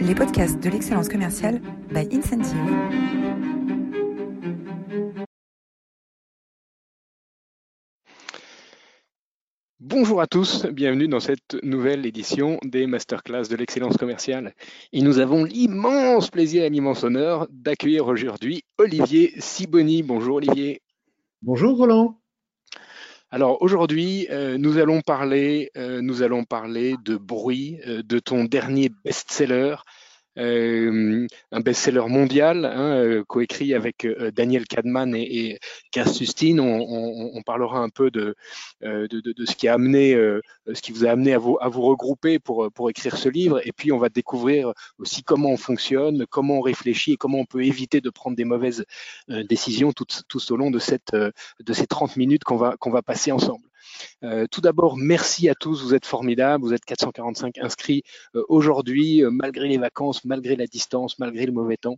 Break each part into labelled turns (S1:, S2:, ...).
S1: les podcasts de l'excellence commerciale by Incentive.
S2: Bonjour à tous, bienvenue dans cette nouvelle édition des masterclass de l'excellence commerciale. Et nous avons l'immense plaisir et l'immense honneur d'accueillir aujourd'hui Olivier Siboni. Bonjour Olivier.
S3: Bonjour Roland.
S2: Alors aujourd'hui, euh, nous allons parler, euh, nous allons parler de bruit, euh, de ton dernier best-seller un best-seller mondial, hein, euh, coécrit avec euh, Daniel Kahneman et, et Sustine. On, parlera un peu de, de, ce qui a amené, ce qui vous a amené à vous, à vous regrouper pour, pour écrire ce livre. Et puis, on va découvrir aussi comment on fonctionne, comment on réfléchit et comment on peut éviter de prendre des mauvaises décisions tout, tout au long de, cette, de ces 30 minutes qu'on va, qu'on va passer ensemble. Euh, tout d'abord, merci à tous, vous êtes formidables, vous êtes 445 inscrits euh, aujourd'hui, euh, malgré les vacances, malgré la distance, malgré le mauvais temps.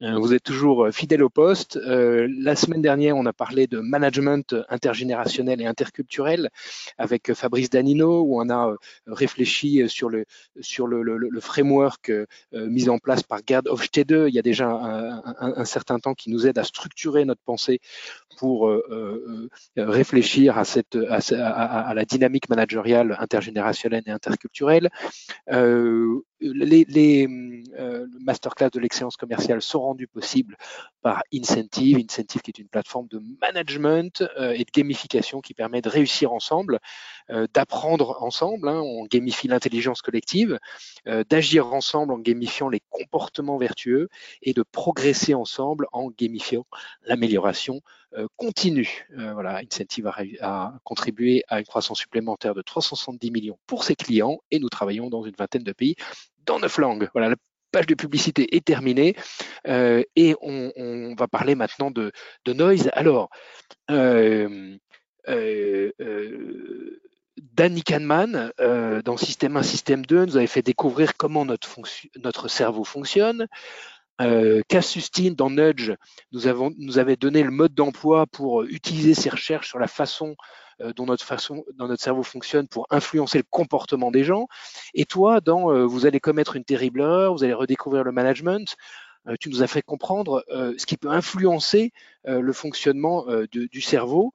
S2: vous êtes toujours fidèles au poste. la semaine dernière, on a parlé de management intergénérationnel et interculturel avec Fabrice Danino, où on a réfléchi sur le, sur le, framework mis en place par Gerd Hofstede il y a déjà un, un, certain temps qui nous aide à structurer notre pensée pour réfléchir à cette, à à, la dynamique managériale intergénérationnelle et interculturelle. Euh, les, euh, masterclass de l'excellence commerciale sont rendus possibles par Incentive, Incentive qui est une plateforme de management euh, et de gamification qui permet de réussir ensemble, d'apprendre ensemble, hein, on gamifie l'intelligence collective, d'agir ensemble en gamifiant les comportements vertueux et de progresser ensemble en gamifiant l'amélioration continue. voilà, Incentive a, a, contribué à une croissance supplémentaire de 370 millions pour ses clients et nous travaillons dans une vingtaine de pays dans neuf langues. Voilà, la page de publicité est terminée euh, et on, va parler maintenant de, noise. Alors, euh, euh, Danny Kahneman, dans Système 1, Système 2, nous avait fait découvrir comment notre cerveau fonctionne. Cass Sustine, dans Nudge, nous, avons, nous avait donné le mode d'emploi pour utiliser ces recherches sur la façon euh, dont notre façon, notre cerveau fonctionne pour influencer le comportement des gens. Et toi, dans euh, vous allez commettre une terrible erreur, vous allez redécouvrir le management. Euh, tu nous as fait comprendre ce qui peut influencer le fonctionnement du cerveau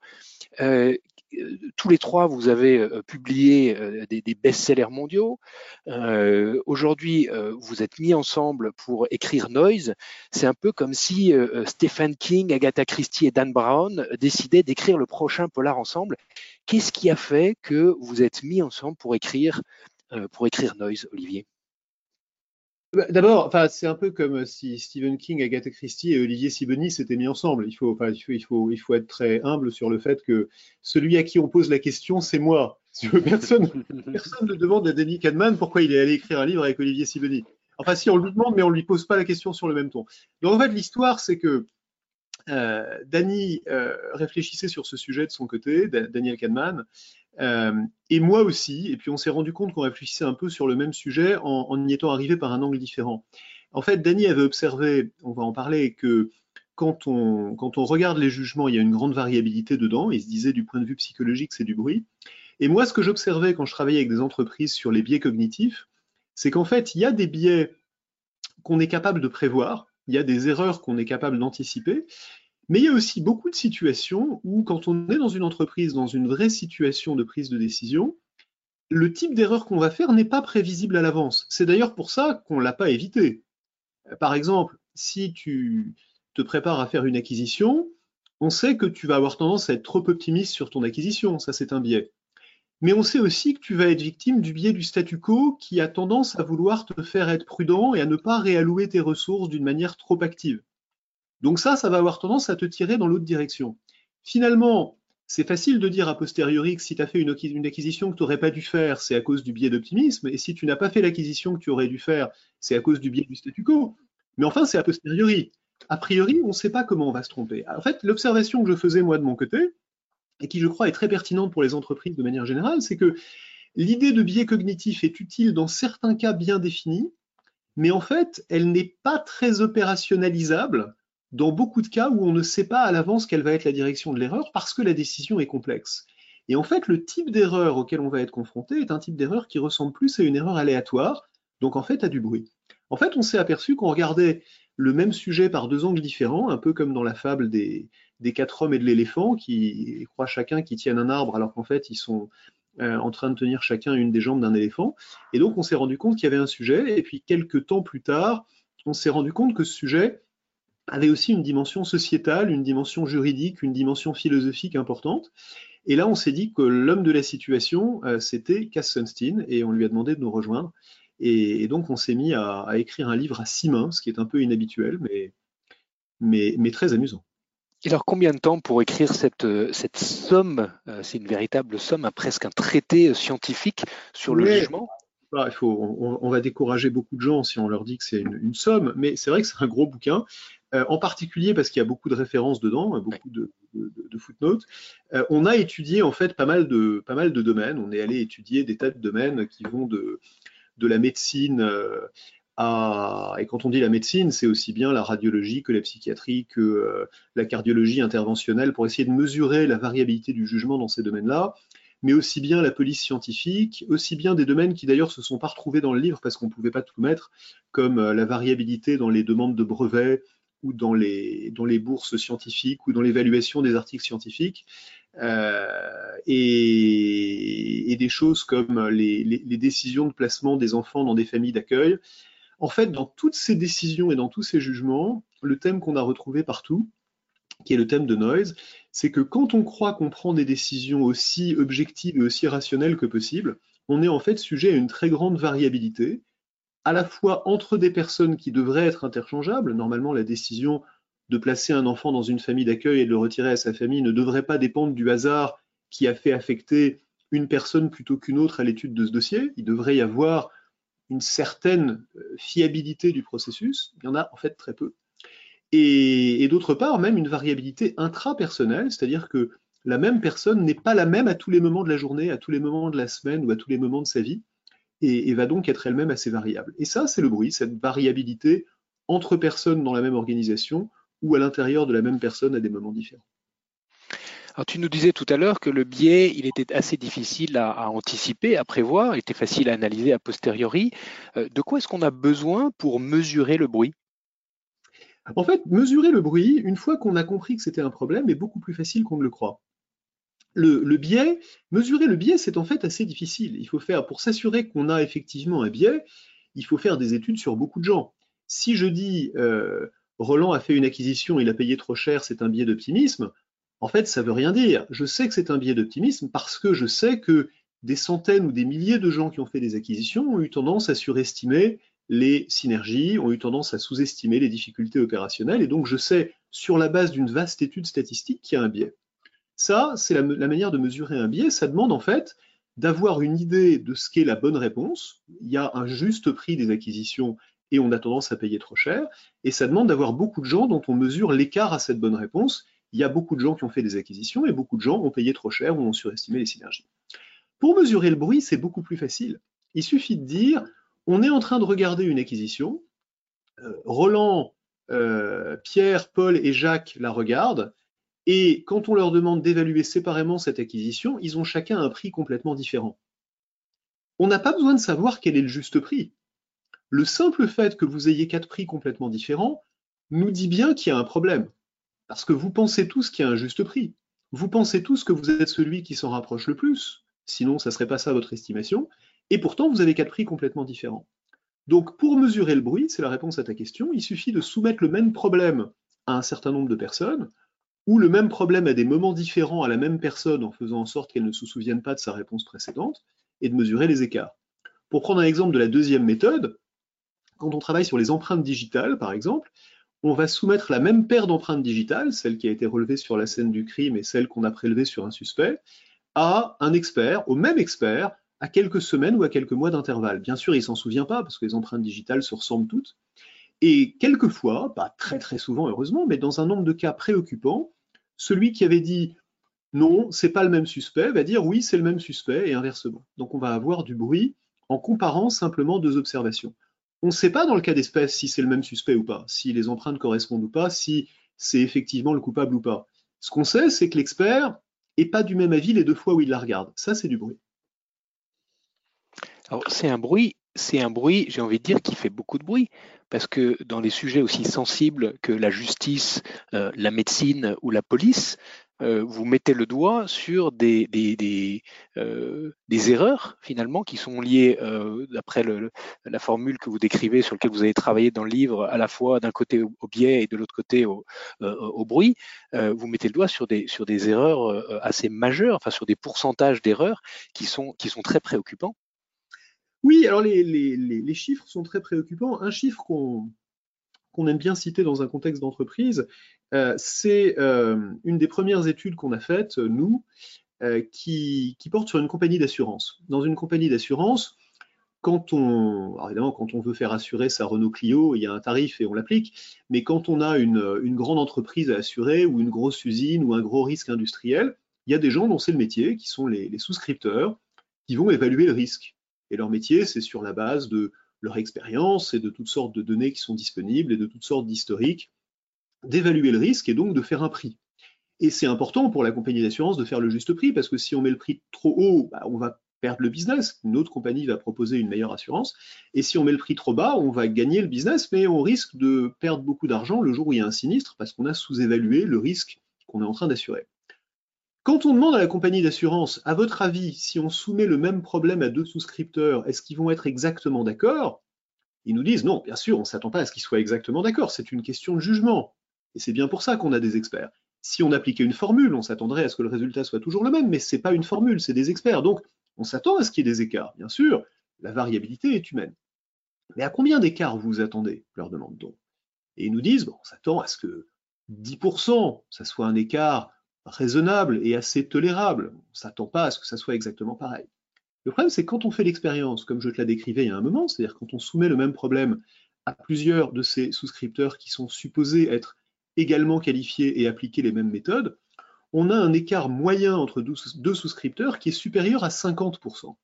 S2: tous les trois, vous avez euh, publié euh, des, best-sellers mondiaux. Euh, aujourd'hui, vous êtes mis ensemble pour écrire Noise. C'est un peu comme si Stephen King, Agatha Christie et Dan Brown décidaient d'écrire le prochain polar ensemble. Qu'est-ce qui a fait que vous êtes mis ensemble pour écrire, Noise, Olivier?
S3: D'abord, enfin, c'est un peu comme si Stephen King, Agatha Christie et Olivier Sibony s'étaient mis ensemble. Il faut, enfin, il faut, il faut, il faut être très humble sur le fait que celui à qui on pose la question, c'est moi. Personne, personne ne demande à Denis Kahneman pourquoi il est allé écrire un livre avec Olivier Sibony. Enfin, si on lui demande, mais on lui pose pas la question sur le même ton. Donc en fait, l'histoire, c'est que euh, Danny euh, réfléchissait sur ce sujet de son côté, Daniel Kahneman, euh, et moi aussi, et puis on s'est rendu compte qu'on réfléchissait un peu sur le même sujet en, y étant arrivé par un angle différent. En fait, Danny avait observé, on va en parler, que quand on, quand on regarde les jugements, il y a une grande variabilité dedans. Il se disait du point de vue psychologique, c'est du bruit. Et moi, ce que j'observais quand je travaillais avec des entreprises sur les biais cognitifs, c'est qu'en fait, il y a des biais qu'on est capable de prévoir, il y a des erreurs qu'on est capable d'anticiper, mais il y a aussi beaucoup de situations où, quand on est dans une entreprise, dans une vraie situation de prise de décision, le type d'erreur qu'on va faire n'est pas prévisible à l'avance. C'est d'ailleurs pour ça qu'on ne l'a pas évité. Par exemple, si tu te prépares à faire une acquisition, on sait que tu vas avoir tendance à être trop optimiste sur ton acquisition, ça c'est un biais. Mais on sait aussi que tu vas être victime du biais du statu quo qui a tendance à vouloir te faire être prudent et à ne pas réallouer tes ressources d'une manière trop active. Donc ça, ça va avoir tendance à te tirer dans l'autre direction. Finalement, c'est facile de dire a posteriori que si tu as fait une, acquisition que tu n'aurais pas dû faire, c'est à cause du biais d'optimisme, et si tu n'as pas fait l'acquisition que tu aurais dû faire, c'est à cause du biais du statu quo. Mais enfin, c'est a posteriori. A priori, on ne sait pas comment on va se tromper. En fait, l'observation que je faisais moi de mon côté, et qui je crois est très pertinente pour les entreprises de manière générale, c'est que l'idée de biais cognitif est utile dans certains cas bien définis, mais en fait, elle n'est pas très opérationnalisable dans beaucoup de cas où on ne sait pas à l'avance quelle va être la direction de l'erreur parce que la décision est complexe. Et en fait, le type d'erreur auquel on va être confronté est un type d'erreur qui ressemble plus à une erreur aléatoire, donc en fait à du bruit. En fait, on s'est aperçu qu'on regardait le même sujet par deux angles différents, un peu comme dans la fable des, quatre hommes et de l'éléphant, qui croient chacun qu'ils tiennent un arbre alors qu'en fait ils sont euh, en train de tenir chacun une des jambes d'un éléphant. Et donc on s'est rendu compte qu'il y avait un sujet, et puis quelques temps plus tard, on s'est rendu compte que ce sujet avait aussi une dimension sociétale, une dimension juridique, une dimension philosophique importante. Et là, on s'est dit que l'homme de la situation, euh, c'était Cass Sunstein, et on lui a demandé de nous rejoindre. Et, donc, on s'est mis à, écrire un livre à six mains, ce qui est un peu inhabituel, mais, mais, mais très amusant.
S2: Et alors, combien de temps pour écrire cette, euh, cette somme euh, C'est une véritable somme, presque un traité scientifique sur le jugement?
S3: Il faut, on, va décourager beaucoup de gens si on leur dit que c'est une, somme, mais c'est vrai que c'est un gros bouquin. Euh, en particulier parce qu'il y a beaucoup de références dedans, beaucoup de, footnotes. Euh, on a étudié en fait pas mal, de, pas mal de domaines. On est allé étudier des tas de domaines qui vont de, de la médecine euh, à... Et quand on dit la médecine, c'est aussi bien la radiologie que la psychiatrie, que la cardiologie interventionnelle, pour essayer de mesurer la variabilité du jugement dans ces domaines-là mais aussi bien la police scientifique, aussi bien des domaines qui d'ailleurs se sont pas retrouvés dans le livre parce qu'on ne pouvait pas tout mettre, comme la variabilité dans les demandes de brevets, dans les, dans les bourses scientifiques ou dans l'évaluation des articles scientifiques. Euh, et, des choses comme les, les, décisions de placement des enfants dans des familles d'accueil. En fait, dans toutes ces décisions et dans tous ces jugements, le thème qu'on a retrouvé partout, qui est le thème de Noise, c'est que quand on croit qu'on prend des décisions aussi objectives et aussi rationnelles que possible, on est en fait sujet à une très grande variabilité, à la fois entre des personnes qui devraient être interchangeables. Normalement, la décision de placer un enfant dans une famille d'accueil et de le retirer à sa famille ne devrait pas dépendre du hasard qui a fait affecter une personne plutôt qu'une autre à l'étude de ce dossier. Il devrait y avoir une certaine euh, fiabilité du processus. Il y en a en fait très peu. Et, et d'autre part, même une variabilité intrapersonnelle, c'est-à-dire que la même personne n'est pas la même à tous les moments de la journée, à tous les moments de la semaine ou à tous les moments de sa vie et, va donc être elle-même assez variable. Et ça, c'est le bruit, cette variabilité entre personnes dans la même organisation ou à l'intérieur de la même personne à des moments différents.
S2: Alors, tu nous disais tout à l'heure que le biais, il était assez difficile à, anticiper, à prévoir, il était facile à analyser a posteriori. Euh, de quoi est-ce qu'on a besoin pour mesurer le bruit?
S3: En fait, mesurer le bruit, une fois qu'on a compris que c'était un problème, est beaucoup plus facile qu'on ne le croit le, biais, mesurer le biais, c'est en fait assez difficile. Il faut faire, pour s'assurer qu'on a effectivement un biais, il faut faire des études sur beaucoup de gens. Si je dis euh, Roland a fait une acquisition, il a payé trop cher, c'est un biais d'optimisme, en fait, ça veut rien dire. Je sais que c'est un biais d'optimisme parce que je sais que des centaines ou des milliers de gens qui ont fait des acquisitions ont eu tendance à surestimer les synergies, ont eu tendance à sous-estimer les difficultés opérationnelles, et donc je sais, sur la base d'une vaste étude statistique, qu'il y a un biais. Ça, c'est la, manière de mesurer un biais. Ça demande en fait d'avoir une idée de ce qu'est la bonne réponse. Il y a un juste prix des acquisitions et on a tendance à payer trop cher. Et ça demande d'avoir beaucoup de gens dont on mesure l'écart à cette bonne réponse. Il y a beaucoup de gens qui ont fait des acquisitions et beaucoup de gens ont payé trop cher ou ont surestimé les synergies. Pour mesurer le bruit, c'est beaucoup plus facile. Il suffit de dire, on est en train de regarder une acquisition. Euh, Roland, euh, Pierre, Paul et Jacques la regardent. Et quand on leur demande d'évaluer séparément cette acquisition, ils ont chacun un prix complètement différent. On n'a pas besoin de savoir quel est le juste prix. Le simple fait que vous ayez quatre prix complètement différents nous dit bien qu'il y a un problème. Parce que vous pensez tous qu'il y a un juste prix. Vous pensez tous que vous êtes celui qui s'en rapproche le plus. Sinon, ça ne serait pas ça votre estimation. Et pourtant, vous avez quatre prix complètement différents. Donc, pour mesurer le bruit, c'est la réponse à ta question, il suffit de soumettre le même problème à un certain nombre de personnes ou le même problème à des moments différents à la même personne en faisant en sorte qu'elle ne se souvienne pas de sa réponse précédente, et de mesurer les écarts. Pour prendre un exemple de la deuxième méthode, quand on travaille sur les empreintes digitales, par exemple, on va soumettre la même paire d'empreintes digitales, celle qui a été relevée sur la scène du crime et celle qu'on a prélevée sur un suspect, à un expert, au même expert, à quelques semaines ou à quelques mois d'intervalle. Bien sûr, il s'en souvient pas parce que les empreintes digitales se ressemblent toutes. Et quelquefois, pas très très souvent heureusement, mais dans un nombre de cas préoccupants, celui qui avait dit non, c'est pas le même suspect, va dire oui, c'est le même suspect, et inversement. Donc on va avoir du bruit en comparant simplement deux observations. On ne sait pas dans le cas d'espèce si c'est le même suspect ou pas, si les empreintes correspondent ou pas, si c'est effectivement le coupable ou pas. Ce qu'on sait, c'est que l'expert n'est pas du même avis les deux fois où il la regarde. Ça, c'est du bruit.
S2: Alors, c'est un bruit c'est un bruit, j'ai envie de dire, qui fait beaucoup de bruit. Parce que dans les sujets aussi sensibles que la justice, euh, la médecine ou la police, euh, vous mettez le doigt sur des, des, des, euh, erreurs finalement qui sont liées, d'après la formule que vous décrivez, sur laquelle vous avez travaillé dans le livre, à la fois d'un côté au, biais et de l'autre côté au, au bruit. Vous mettez le doigt sur des, sur des erreurs assez majeures, enfin sur des pourcentages d'erreurs qui sont, qui sont très préoccupants.
S3: Oui, alors les, chiffres sont très préoccupants. Un chiffre qu'on aime bien citer dans un contexte d'entreprise, euh, c'est euh, une des premières études qu'on a faites, nous, euh, qui, qui, porte sur une compagnie d'assurance. Dans une compagnie d'assurance, quand on, évidemment, quand on veut faire assurer sa Renault Clio, il y a un tarif et on l'applique, mais quand on a une, grande entreprise à assurer ou une grosse usine ou un gros risque industriel, il y a des gens dont c'est le métier, qui sont les souscripteurs, qui vont évaluer le risque. Et leur métier, c'est sur la base de leur expérience et de toutes sortes de données qui sont disponibles et de toutes sortes d'historiques, d'évaluer le risque et donc de faire un prix. Et c'est important pour la compagnie d'assurance de faire le juste prix parce que si on met le prix trop haut, bah, on va perdre le business. Une autre compagnie va proposer une meilleure assurance. Et si on met le prix trop bas, on va gagner le business, mais on risque de perdre beaucoup d'argent le jour où il y a un sinistre parce qu'on a sous-évalué le risque qu'on est en train d'assurer. Quand on demande à la compagnie d'assurance, à votre avis, si on soumet le même problème à deux souscripteurs, est-ce qu'ils vont être exactement d'accord? Ils nous disent non, bien sûr, on ne s'attend pas à ce qu'ils soient exactement d'accord, c'est une question de jugement. Et c'est bien pour ça qu'on a des experts. Si on appliquait une formule, on s'attendrait à ce que le résultat soit toujours le même, mais ce n'est pas une formule, c'est des experts. Donc, on s'attend à ce qu'il y ait des écarts. Bien sûr, la variabilité est humaine. Mais à combien d'écarts vous attendez leur demande-t-on? Et ils nous disent, bon, on s'attend à ce que 10%, ça soit un écart raisonnable et assez tolérable. On ne s'attend pas à ce que ça soit exactement pareil. Le problème, c'est quand on fait l'expérience, comme je te la décrivais il y a un moment, c'est-à-dire quand on soumet le même problème à plusieurs de ces souscripteurs qui sont supposés être également qualifiés et appliquer les mêmes méthodes, on a un écart moyen entre deux souscripteurs qui est supérieur à 50%.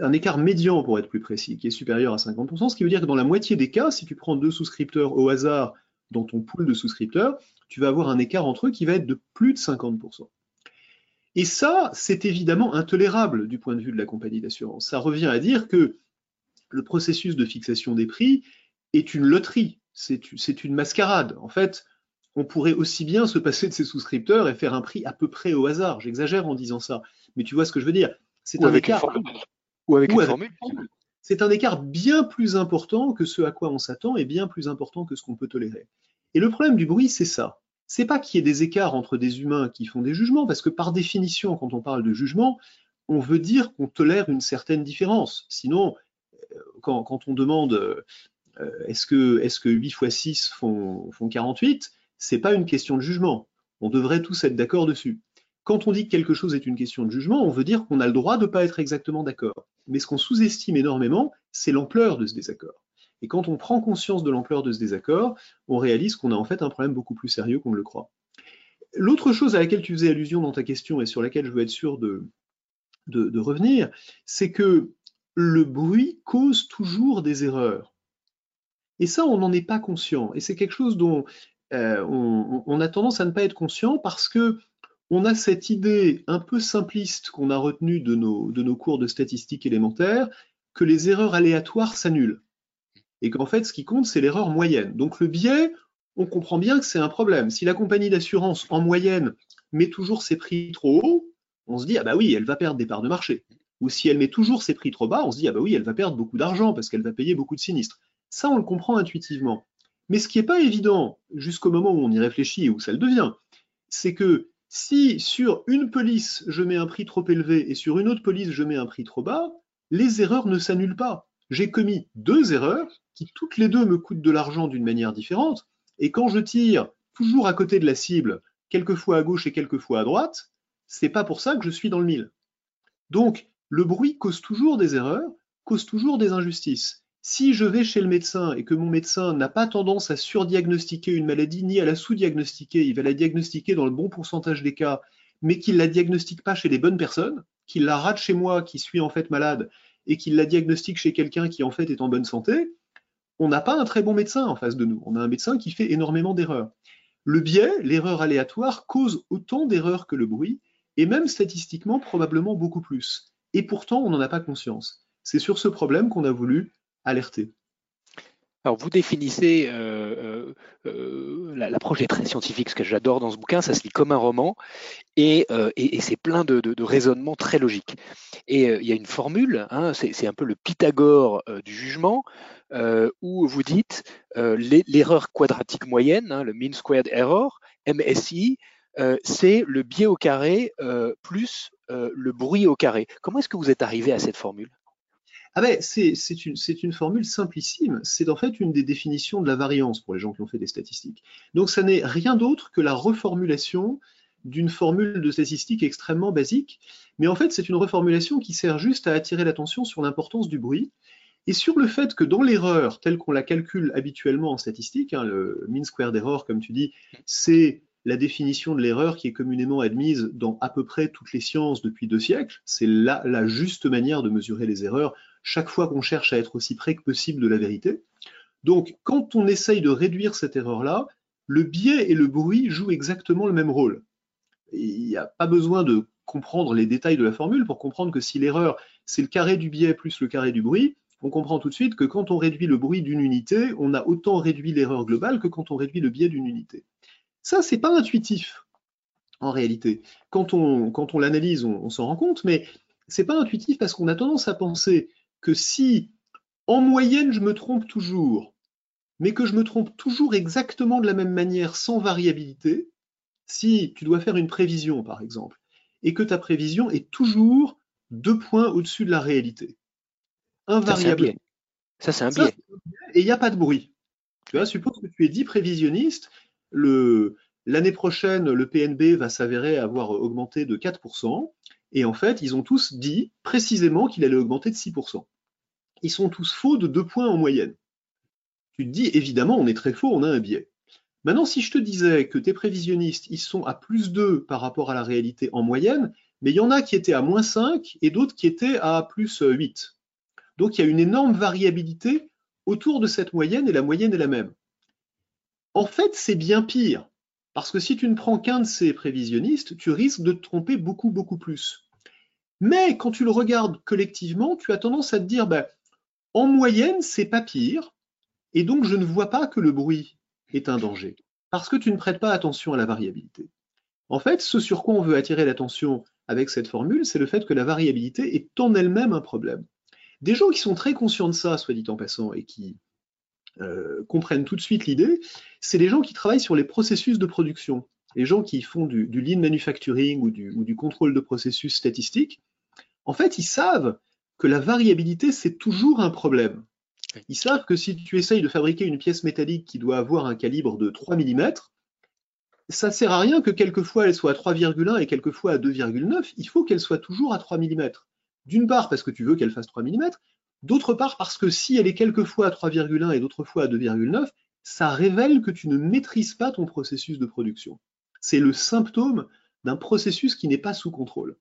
S3: un écart médian, pour être plus précis, qui est supérieur à 50%, ce qui veut dire que dans la moitié des cas, si tu prends deux souscripteurs au hasard dans ton pool de souscripteurs, tu vas avoir un écart entre eux qui va être de plus de 50%. Et ça, c'est évidemment intolérable du point de vue de la compagnie d'assurance. Ça revient à dire que le processus de fixation des prix est une loterie, c'est une mascarade. En fait, on pourrait aussi bien se passer de ses souscripteurs et faire un prix à peu près au hasard. J'exagère en disant ça, mais tu vois ce que je veux dire.
S2: C'est un écart. Ou avec une formule.
S3: C'est un écart bien plus important que ce à quoi on s'attend et bien plus important que ce qu'on peut tolérer. Et le problème du bruit, c'est ça. C'est pas qu'il y ait des écarts entre des humains qui font des jugements, parce que par définition, quand on parle de jugement, on veut dire qu'on tolère une certaine différence. Sinon, euh, quand, on demande euh, est-ce que, est que 8 x 6 font, font 48, c'est pas une question de jugement. On devrait tous être d'accord dessus. Quand on dit que quelque chose est une question de jugement, on veut dire qu'on a le droit de ne pas être exactement d'accord. Mais ce qu'on sous-estime énormément, c'est l'ampleur de ce désaccord. Et quand on prend conscience de l'ampleur de ce désaccord, on réalise qu'on a en fait un problème beaucoup plus sérieux qu'on ne le croit. L'autre chose à laquelle tu faisais allusion dans ta question et sur laquelle je veux être sûr de, revenir, c'est que le bruit cause toujours des erreurs. Et ça, on n'en est pas conscient. Et c'est quelque chose dont euh, on, a tendance à ne pas être conscient parce que on a cette idée un peu simpliste qu'on a retenue de nos, cours de statistiques élémentaires que les erreurs aléatoires s'annulent et qu'en fait, ce qui compte, c'est l'erreur moyenne. Donc le biais, on comprend bien que c'est un problème. Si la compagnie d'assurance, en moyenne, met toujours ses prix trop hauts, on se dit, ah bah oui, elle va perdre des parts de marché. Ou si elle met toujours ses prix trop bas, on se dit, ah bah oui, elle va perdre beaucoup d'argent parce qu'elle va payer beaucoup de sinistres. Ça, on le comprend intuitivement. Mais ce qui n'est pas évident, jusqu'au moment où on y réfléchit et où ça le devient, c'est que si sur une police, je mets un prix trop élevé et sur une autre police, je mets un prix trop bas, les erreurs ne s'annulent pas. J'ai commis deux erreurs qui toutes les deux me coûtent de l'argent d'une manière différente. Et quand je tire toujours à côté de la cible, quelquefois à gauche et quelquefois à droite, c'est pas pour ça que je suis dans le mille. Donc, le bruit cause toujours des erreurs, cause toujours des injustices. Si je vais chez le médecin et que mon médecin n'a pas tendance à surdiagnostiquer une maladie ni à la sous-diagnostiquer, il va la diagnostiquer dans le bon pourcentage des cas, mais qu'il la diagnostique pas chez les bonnes personnes, qu'il la rate chez moi qui suis en fait malade et qu'il la diagnostique chez quelqu'un qui en fait est en bonne santé, on n'a pas un très bon médecin en face de nous. On a un médecin qui fait énormément d'erreurs. Le biais, l'erreur aléatoire, cause autant d'erreurs que le bruit, et même statistiquement probablement beaucoup plus. Et pourtant, on n'en a pas conscience. C'est sur ce problème qu'on a voulu alerter.
S2: Alors vous définissez, euh, euh, euh, l'approche est très scientifique, ce que j'adore dans ce bouquin, ça se lit comme un roman, et, c'est plein de, raisonnements très logiques. Et il y a une formule, hein, c'est un peu le Pythagore du jugement, où vous dites l'erreur quadratique moyenne, hein, le mean squared error, MSI, c'est le biais au carré plus le bruit au carré. Comment est-ce que vous êtes arrivé à cette formule?
S3: Ah ben, c'est une, une, formule simplissime. C'est en fait une des définitions de la variance pour les gens qui ont fait des statistiques. Donc, ça n'est rien d'autre que la reformulation d'une formule de statistique extrêmement basique. Mais en fait, c'est une reformulation qui sert juste à attirer l'attention sur l'importance du bruit et sur le fait que dans l'erreur telle qu'on la calcule habituellement en statistique, hein, le mean square error, comme tu dis, c'est la définition de l'erreur qui est communément admise dans à peu près toutes les sciences depuis deux siècles. C'est la juste manière de mesurer les erreurs chaque fois qu'on cherche à être aussi près que possible de la vérité. Donc, quand on essaye de réduire cette erreur-là, le biais et le bruit jouent exactement le même rôle. Il n'y a pas besoin de comprendre les détails de la formule pour comprendre que si l'erreur, c'est le carré du biais plus le carré du bruit, on comprend tout de suite que quand on réduit le bruit d'une unité, on a autant réduit l'erreur globale que quand on réduit le biais d'une unité. Ça, c'est pas intuitif, en réalité. Quand on, quand on l'analyse, on, s'en rend compte, mais c'est pas intuitif parce qu'on a tendance à penser que si en moyenne je me trompe toujours, mais que je me trompe toujours exactement de la même manière sans variabilité, si tu dois faire une prévision par exemple, et que ta prévision est toujours deux points au-dessus de la réalité.
S2: Invariable. Ça, c'est un biais.
S3: Et il n'y a pas de bruit. Tu vois, suppose que tu es dit prévisionniste, l'année prochaine, le PNB va s'avérer avoir augmenté de 4%, et en fait, ils ont tous dit précisément qu'il allait augmenter de 6% ils sont tous faux de deux points en moyenne. Tu te dis, évidemment, on est très faux, on a un biais. Maintenant, si je te disais que tes prévisionnistes, ils sont à plus 2 par rapport à la réalité en moyenne, mais il y en a qui étaient à moins 5 et d'autres qui étaient à plus 8. Donc il y a une énorme variabilité autour de cette moyenne et la moyenne est la même. En fait, c'est bien pire, parce que si tu ne prends qu'un de ces prévisionnistes, tu risques de te tromper beaucoup, beaucoup plus. Mais quand tu le regardes collectivement, tu as tendance à te dire, ben, en moyenne, c'est pas pire, et donc je ne vois pas que le bruit est un danger, parce que tu ne prêtes pas attention à la variabilité. En fait, ce sur quoi on veut attirer l'attention avec cette formule, c'est le fait que la variabilité est en elle-même un problème. Des gens qui sont très conscients de ça, soit dit en passant, et qui euh, comprennent tout de suite l'idée, c'est les gens qui travaillent sur les processus de production. Les gens qui font du, lean manufacturing ou du, ou du contrôle de processus statistique, en fait, ils savent que la variabilité, c'est toujours un problème. Ils savent que si tu essayes de fabriquer une pièce métallique qui doit avoir un calibre de 3 mm, ça ne sert à rien que quelquefois elle soit à 3,1 et quelquefois à 2,9. Il faut qu'elle soit toujours à 3 mm. D'une part parce que tu veux qu'elle fasse 3 mm, d'autre part parce que si elle est quelquefois à 3,1 et d'autres fois à 2,9, ça révèle que tu ne maîtrises pas ton processus de production. C'est le symptôme d'un processus qui n'est pas sous contrôle.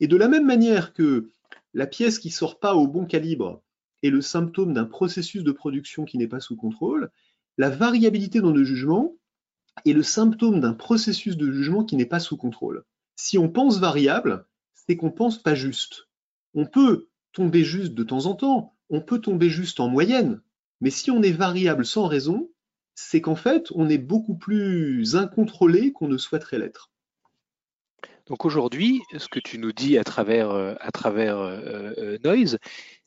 S3: Et de la même manière que la pièce qui sort pas au bon calibre est le symptôme d'un processus de production qui n'est pas sous contrôle, la variabilité dans le jugement est le symptôme d'un processus de jugement qui n'est pas sous contrôle. Si on pense variable, c'est qu'on pense pas juste. On peut tomber juste de temps en temps, on peut tomber juste en moyenne, mais si on est variable sans raison, c'est qu'en fait, on est beaucoup plus incontrôlé qu'on ne souhaiterait l'être.
S2: Donc aujourd'hui, ce que tu nous dis à travers, euh, euh, euh, Noise,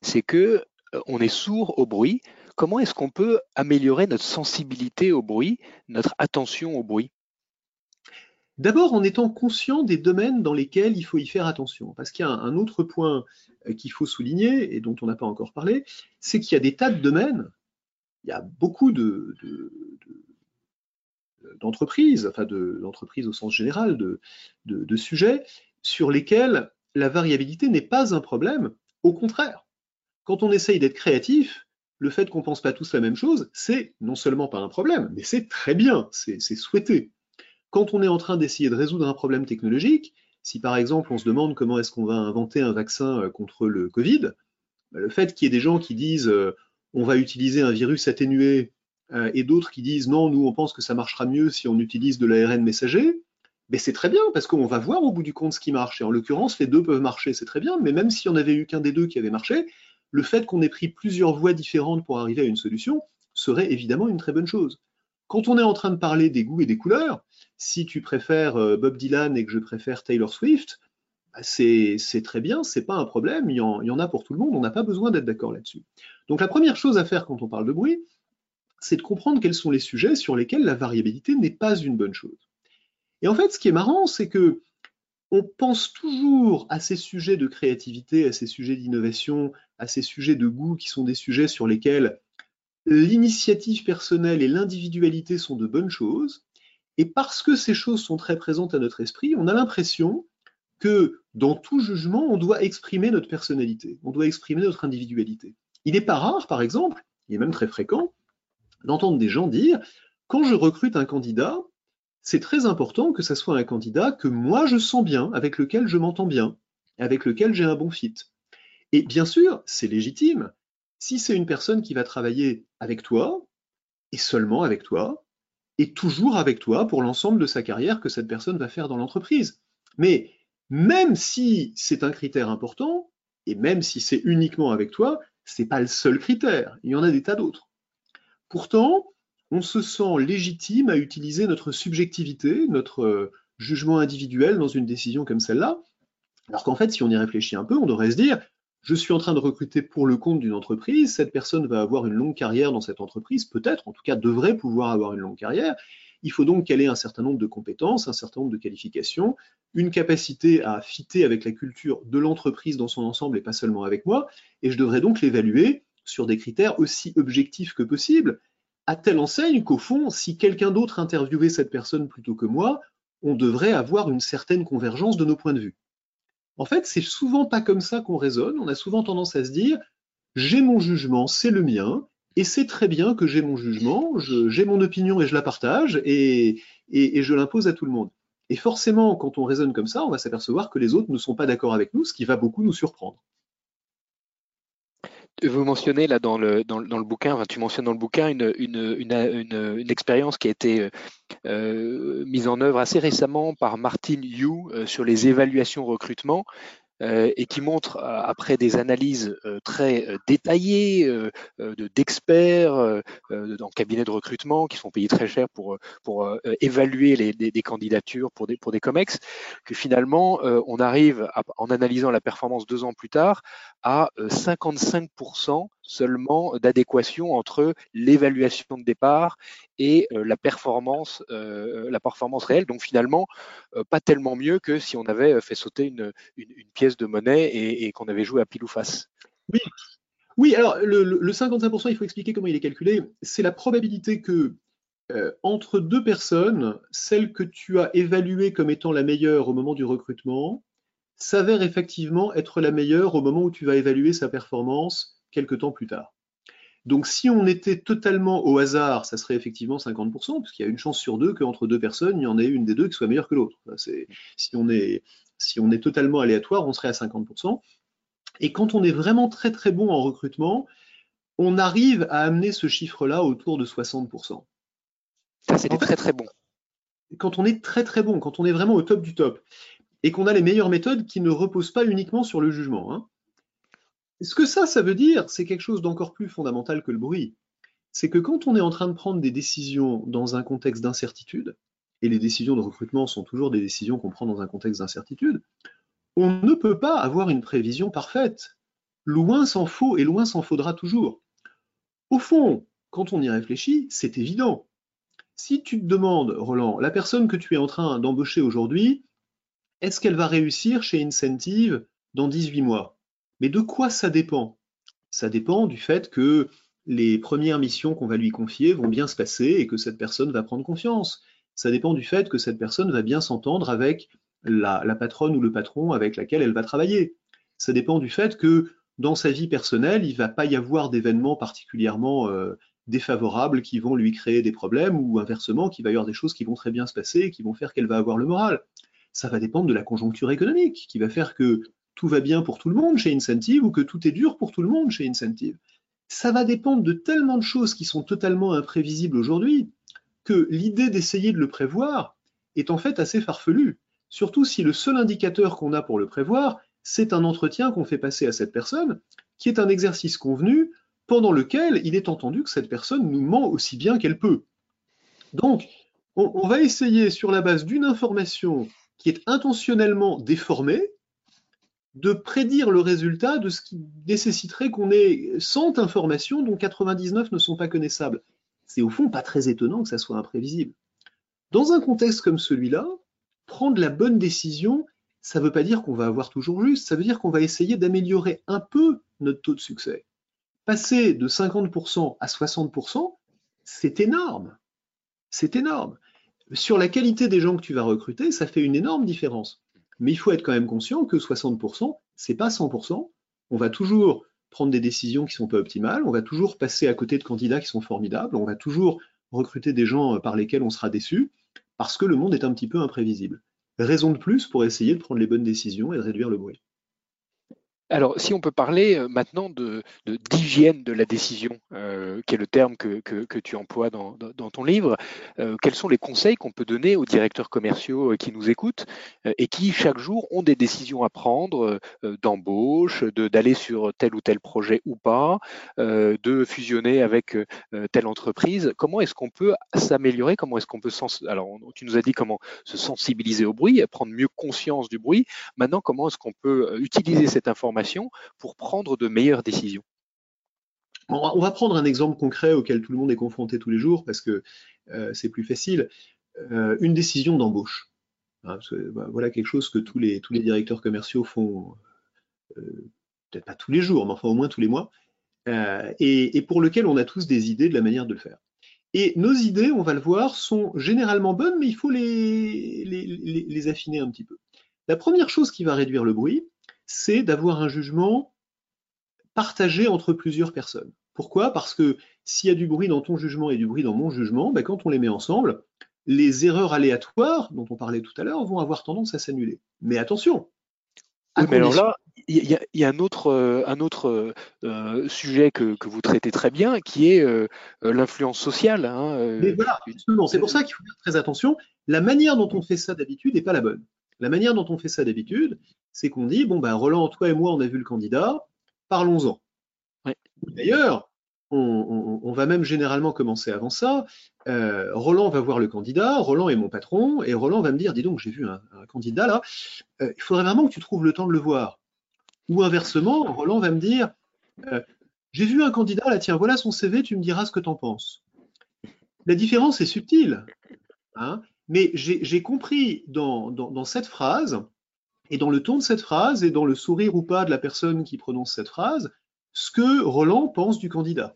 S2: c'est que on est sourd au bruit. Comment est-ce qu'on peut améliorer notre sensibilité au bruit, notre attention au bruit?
S3: D'abord en étant conscient des domaines dans lesquels il faut y faire attention. Parce qu'il y a un autre point qu'il faut souligner et dont on n'a pas encore parlé, c'est qu'il y a des tas de domaines, il y a beaucoup de, d'entreprises, enfin d'entreprises au sens général, de, de, sujets sur lesquels la variabilité n'est pas un problème. Au contraire, quand on essaye d'être créatif, le fait qu'on pense pas tous la même chose, c'est non seulement pas un problème, mais c'est très bien, c'est souhaité. Quand on est en train d'essayer de résoudre un problème technologique, si par exemple on se demande comment est-ce qu'on va inventer un vaccin euh, contre le Covid, bah, le fait qu'il y ait des gens qui disent euh, on va utiliser un virus atténué euh, et d'autres qui disent non, nous on pense que ça marchera mieux si on utilise de l'ARN messager, mais c'est très bien parce qu'on va voir au bout du compte ce qui marche. Et en l'occurrence, les deux peuvent marcher, c'est très bien, mais même n'y en avait eu qu'un des deux qui avait marché, le fait qu'on ait pris plusieurs voies différentes pour arriver à une solution serait évidemment une très bonne chose. Quand on est en train de parler des goûts et des couleurs, si tu préfères euh, Bob Dylan et que je préfère Taylor Swift, bah, c'est très bien, c'est pas un problème, il y, en, a pour tout le monde, on n'a pas besoin d'être d'accord là-dessus. Donc la première chose à faire quand on parle de bruit, c'est de comprendre quels sont les sujets sur lesquels la variabilité n'est pas une bonne chose. Et en fait, ce qui est marrant, c'est que on pense toujours à ces sujets de créativité, à ces sujets d'innovation, à ces sujets de goût qui sont des sujets sur lesquels l'initiative personnelle et l'individualité sont de bonnes choses. Et parce que ces choses sont très présentes à notre esprit, on a l'impression que dans tout jugement, on doit exprimer notre personnalité, on doit exprimer notre individualité. Il n'est pas rare, par exemple, il est même très fréquent, d'entendre des gens dire, quand je recrute un candidat, c'est très important que ce soit un candidat que moi je sens bien, avec lequel je m'entends bien, avec lequel j'ai un bon fit. Et bien sûr, c'est légitime. Si c'est une personne qui va travailler avec toi, et seulement avec toi, et toujours avec toi pour l'ensemble de sa carrière que cette personne va faire dans l'entreprise. Mais même si c'est un critère important, et même si c'est uniquement avec toi, ce n'est pas le seul critère. Il y en a des tas d'autres. Pourtant, on se sent légitime à utiliser notre subjectivité, notre euh, jugement individuel dans une décision comme celle-là. Alors qu'en fait, si on y réfléchit un peu, on devrait se dire, je suis en train de recruter pour le compte d'une entreprise, cette personne va avoir une longue carrière dans cette entreprise, peut-être, en tout cas devrait pouvoir avoir une longue carrière. Il faut donc qu'elle ait un certain nombre de compétences, un certain nombre de qualifications, une capacité à fitter avec la culture de l'entreprise dans son ensemble et pas seulement avec moi, et je devrais donc l'évaluer sur des critères aussi objectifs que possible, à telle enseigne qu'au fond, si quelqu'un d'autre interviewait cette personne plutôt que moi, on devrait avoir une certaine convergence de nos points de vue. En fait, c'est souvent pas comme ça qu'on raisonne. On a souvent tendance à se dire j'ai mon jugement, c'est le mien, et c'est très bien que j'ai mon jugement, j'ai mon opinion et je la partage, et, et je l'impose à tout le monde. Et forcément, quand on raisonne comme ça, on va s'apercevoir que les autres ne sont pas d'accord avec nous, ce qui va beaucoup nous surprendre
S2: vous mentionnez là dans le, dans, le bouquin, enfin, tu mentionnes dans le bouquin une, une, une, une expérience qui a été euh, mise en œuvre assez récemment par Martin Yu euh, sur les évaluations recrutement. Euh, et qui montre, euh, après des analyses euh, très détaillées d'experts en cabinet de recrutement qui sont payés très cher pour, pour évaluer les, des, candidatures pour des, pour des COMEX, que finalement, on arrive, en analysant la performance deux ans plus tard, à 55% seulement d'adéquation entre l'évaluation de départ et la performance, la performance réelle. Donc finalement, pas tellement mieux que si on avait fait sauter une, pièce de monnaie et, qu'on avait joué à pile ou face.
S3: Oui. Oui, alors le 55%, il faut expliquer comment il est calculé. C'est la probabilité que entre deux personnes, celle que tu as évaluée comme étant la meilleure au moment du recrutement s'avère effectivement être la meilleure au moment où tu vas évaluer sa performance quelques temps plus tard. Donc si on était totalement au hasard, ça serait effectivement 50%, puisqu'il y a une chance sur deux qu'entre deux personnes, il y en ait une des deux qui soit meilleure que l'autre. Si, on est, si on est totalement aléatoire, on serait à 50%. Et quand on est vraiment très très bon en recrutement, on arrive à amener ce chiffre-là autour de 60%.
S2: Ça, c'était très très bon.
S3: Quand on est très très bon, quand on est vraiment au top du top, et qu'on a les meilleures méthodes qui ne reposent pas uniquement sur le jugement. Hein. Ce que ça, ça veut dire, c'est quelque chose d'encore plus fondamental que le bruit. C'est que quand on est en train de prendre des décisions dans un contexte d'incertitude, et les décisions de recrutement sont toujours des décisions qu'on prend dans un contexte d'incertitude, on ne peut pas avoir une prévision parfaite. Loin s'en faut et loin s'en faudra toujours. Au fond, quand on y réfléchit, c'est évident. Si tu te demandes, Roland, la personne que tu es en train d'embaucher aujourd'hui, est-ce qu'elle va réussir chez Incentive dans 18 mois? Mais de quoi ça dépend? Ça dépend du fait que les premières missions qu'on va lui confier vont bien se passer et que cette personne va prendre confiance. Ça dépend du fait que cette personne va bien s'entendre avec la, patronne ou le patron avec laquelle elle va travailler. Ça dépend du fait que dans sa vie personnelle, il ne va pas y avoir d'événements particulièrement euh, défavorables qui vont lui créer des problèmes ou inversement, qu'il va y avoir des choses qui vont très bien se passer et qui vont faire qu'elle va avoir le moral. Ça va dépendre de la conjoncture économique qui va faire que tout va bien pour tout le monde chez Incentive ou que tout est dur pour tout le monde chez Incentive. Ça va dépendre de tellement de choses qui sont totalement imprévisibles aujourd'hui que l'idée d'essayer de le prévoir est en fait assez farfelue. Surtout si le seul indicateur qu'on a pour le prévoir, c'est un entretien qu'on fait passer à cette personne qui est un exercice convenu pendant lequel il est entendu que cette personne nous ment aussi bien qu'elle peut. Donc, on, va essayer, sur la base d'une information qui est intentionnellement déformée, de prédire le résultat de ce qui nécessiterait qu'on ait 100 informations dont 99 ne sont pas connaissables. C'est au fond pas très étonnant que ça soit imprévisible. Dans un contexte comme celui-là, prendre la bonne décision, ça ne veut pas dire qu'on va avoir toujours juste, ça veut dire qu'on va essayer d'améliorer un peu notre taux de succès. Passer de 50% à 60%, c'est énorme. C'est énorme. Sur la qualité des gens que tu vas recruter, ça fait une énorme différence. Mais il faut être quand même conscient que 60%, c'est pas 100%. On va toujours prendre des décisions qui sont pas optimales, on va toujours passer à côté de candidats qui sont formidables, on va toujours recruter des gens par lesquels on sera déçu, parce que le monde est un petit peu imprévisible. Raison de plus pour essayer de prendre les bonnes décisions et de réduire le bruit.
S2: Alors, si on peut parler euh, maintenant de, d'hygiène de, la décision, euh, qui est le terme que, tu emploies dans, ton livre, euh, quels sont les conseils qu'on peut donner aux directeurs commerciaux qui nous écoutent et qui, chaque jour, ont des décisions à prendre d'embauche, d'aller sur tel ou tel projet ou pas, de fusionner avec telle entreprise? Comment est-ce qu'on peut s'améliorer? Comment est-ce qu'on peut... Alors, tu nous as dit comment se sensibiliser au bruit, prendre mieux conscience du bruit. Maintenant, comment est-ce qu'on peut utiliser cette information pour prendre de meilleures décisions
S3: on va prendre un exemple concret auquel tout le monde est confronté tous les jours parce que euh, c'est plus facile. Euh, une décision d'embauche. Hein, bah, voilà quelque chose que tous les, tous les directeurs commerciaux font, euh, peut-être pas tous les jours, mais enfin au moins tous les mois, et, pour lequel on a tous des idées de la manière de le faire. Et nos idées, on va le voir, sont généralement bonnes, mais il faut les, les affiner un petit peu. La première chose qui va réduire le bruit, c'est d'avoir un jugement partagé entre plusieurs personnes. Pourquoi? Parce que s'il y a du bruit dans ton jugement et du bruit dans mon jugement, ben quand on les met ensemble, les erreurs aléatoires dont on parlait tout à l'heure vont avoir tendance à s'annuler. Mais attention.
S2: mais alors là, il y, a un autre, euh, un autre euh, sujet que, vous traitez très bien, qui est euh, l'influence sociale. Hein,
S3: mais voilà, c'est pour ça qu'il faut faire très attention. La manière dont on fait ça d'habitude n'est pas la bonne. La manière dont on fait ça d'habitude, c'est qu'on dit, bon, ben, Roland, toi et moi, on a vu le candidat, parlons-en. D'ailleurs, on, va même généralement commencer avant ça. Euh, Roland va voir le candidat, Roland est mon patron, et Roland va me dire, dis donc, j'ai vu un, candidat là, euh, il faudrait vraiment que tu trouves le temps de le voir. Ou inversement, Roland va me dire, euh, j'ai vu un candidat là, tiens, voilà son CV, tu me diras ce que tu en penses. La différence est subtile. Hein mais j'ai compris dans, cette phrase, et dans le ton de cette phrase, et dans le sourire ou pas de la personne qui prononce cette phrase, ce que Roland pense du candidat.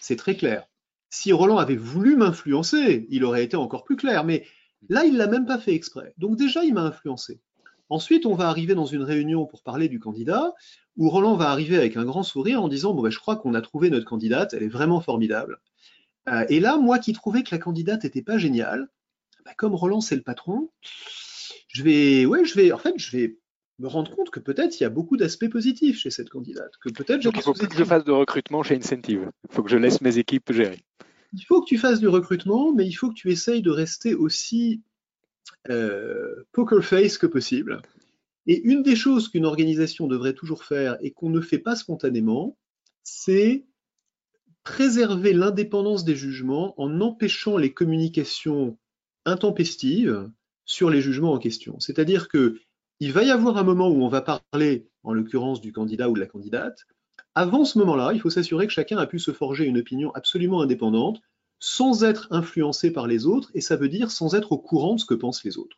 S3: C'est très clair. Si Roland avait voulu m'influencer, il aurait été encore plus clair, mais là, il l'a même pas fait exprès. Donc déjà, il m'a influencé. Ensuite, on va arriver dans une réunion pour parler du candidat, où Roland va arriver avec un grand sourire en disant, bon, ben, je crois qu'on a trouvé notre candidate, elle est vraiment formidable. Euh, et là, moi qui trouvais que la candidate n'était pas géniale, bah, comme Roland c'est le patron, je vais, ouais, je vais, en fait, je vais me rendre compte que peut-être il y a beaucoup d'aspects positifs chez cette candidate. Que peut-être
S2: il faut que je fasse de recrutement chez Incentive. Il faut que je laisse mes équipes gérer.
S3: Il faut que tu fasses du recrutement, mais il faut que tu essayes de rester aussi euh, poker face que possible. Et une des choses qu'une organisation devrait toujours faire et qu'on ne fait pas spontanément, c'est préserver l'indépendance des jugements en empêchant les communications intempestive sur les jugements en question. C'est-à-dire que il va y avoir un moment où on va parler, en l'occurrence du candidat ou de la candidate. Avant ce moment-là, il faut s'assurer que chacun a pu se forger une opinion absolument indépendante, sans être influencé par les autres, et ça veut dire sans être au courant de ce que pensent les autres.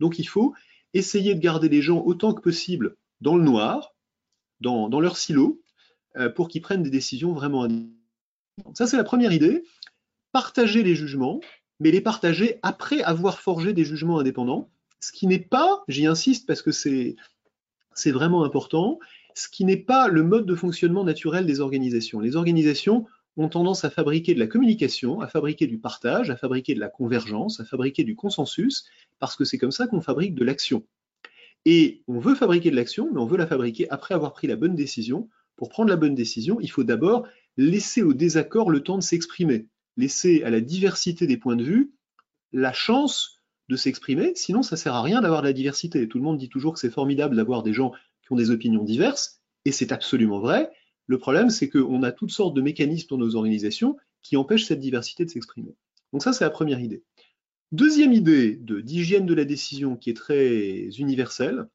S3: Donc il faut essayer de garder les gens autant que possible dans le noir, dans, leur silo, euh, pour qu'ils prennent des décisions vraiment indépendantes. Ça, c'est la première idée. Partager les jugements, mais les partager après avoir forgé des jugements indépendants, ce qui n'est pas, j'y insiste parce que c'est vraiment important, ce qui n'est pas le mode de fonctionnement naturel des organisations. Les organisations ont tendance à fabriquer de la communication, à fabriquer du partage, à fabriquer de la convergence, à fabriquer du consensus, parce que c'est comme ça qu'on fabrique de l'action. Et on veut fabriquer de l'action, mais on veut la fabriquer après avoir pris la bonne décision. Pour prendre la bonne décision, il faut d'abord laisser au désaccord le temps de s'exprimer laisser à la diversité des points de vue la chance de s'exprimer, sinon ça sert à rien d'avoir de la diversité. Tout le monde dit toujours que c'est formidable d'avoir des gens qui ont des opinions diverses, Et c'est absolument vrai. Le problème, c'est qu'on a toutes sortes de mécanismes dans nos organisations qui empêchent cette diversité de s'exprimer. Donc ça, c'est la première idée. Deuxième idée d'hygiène de, la décision qui est très universelle,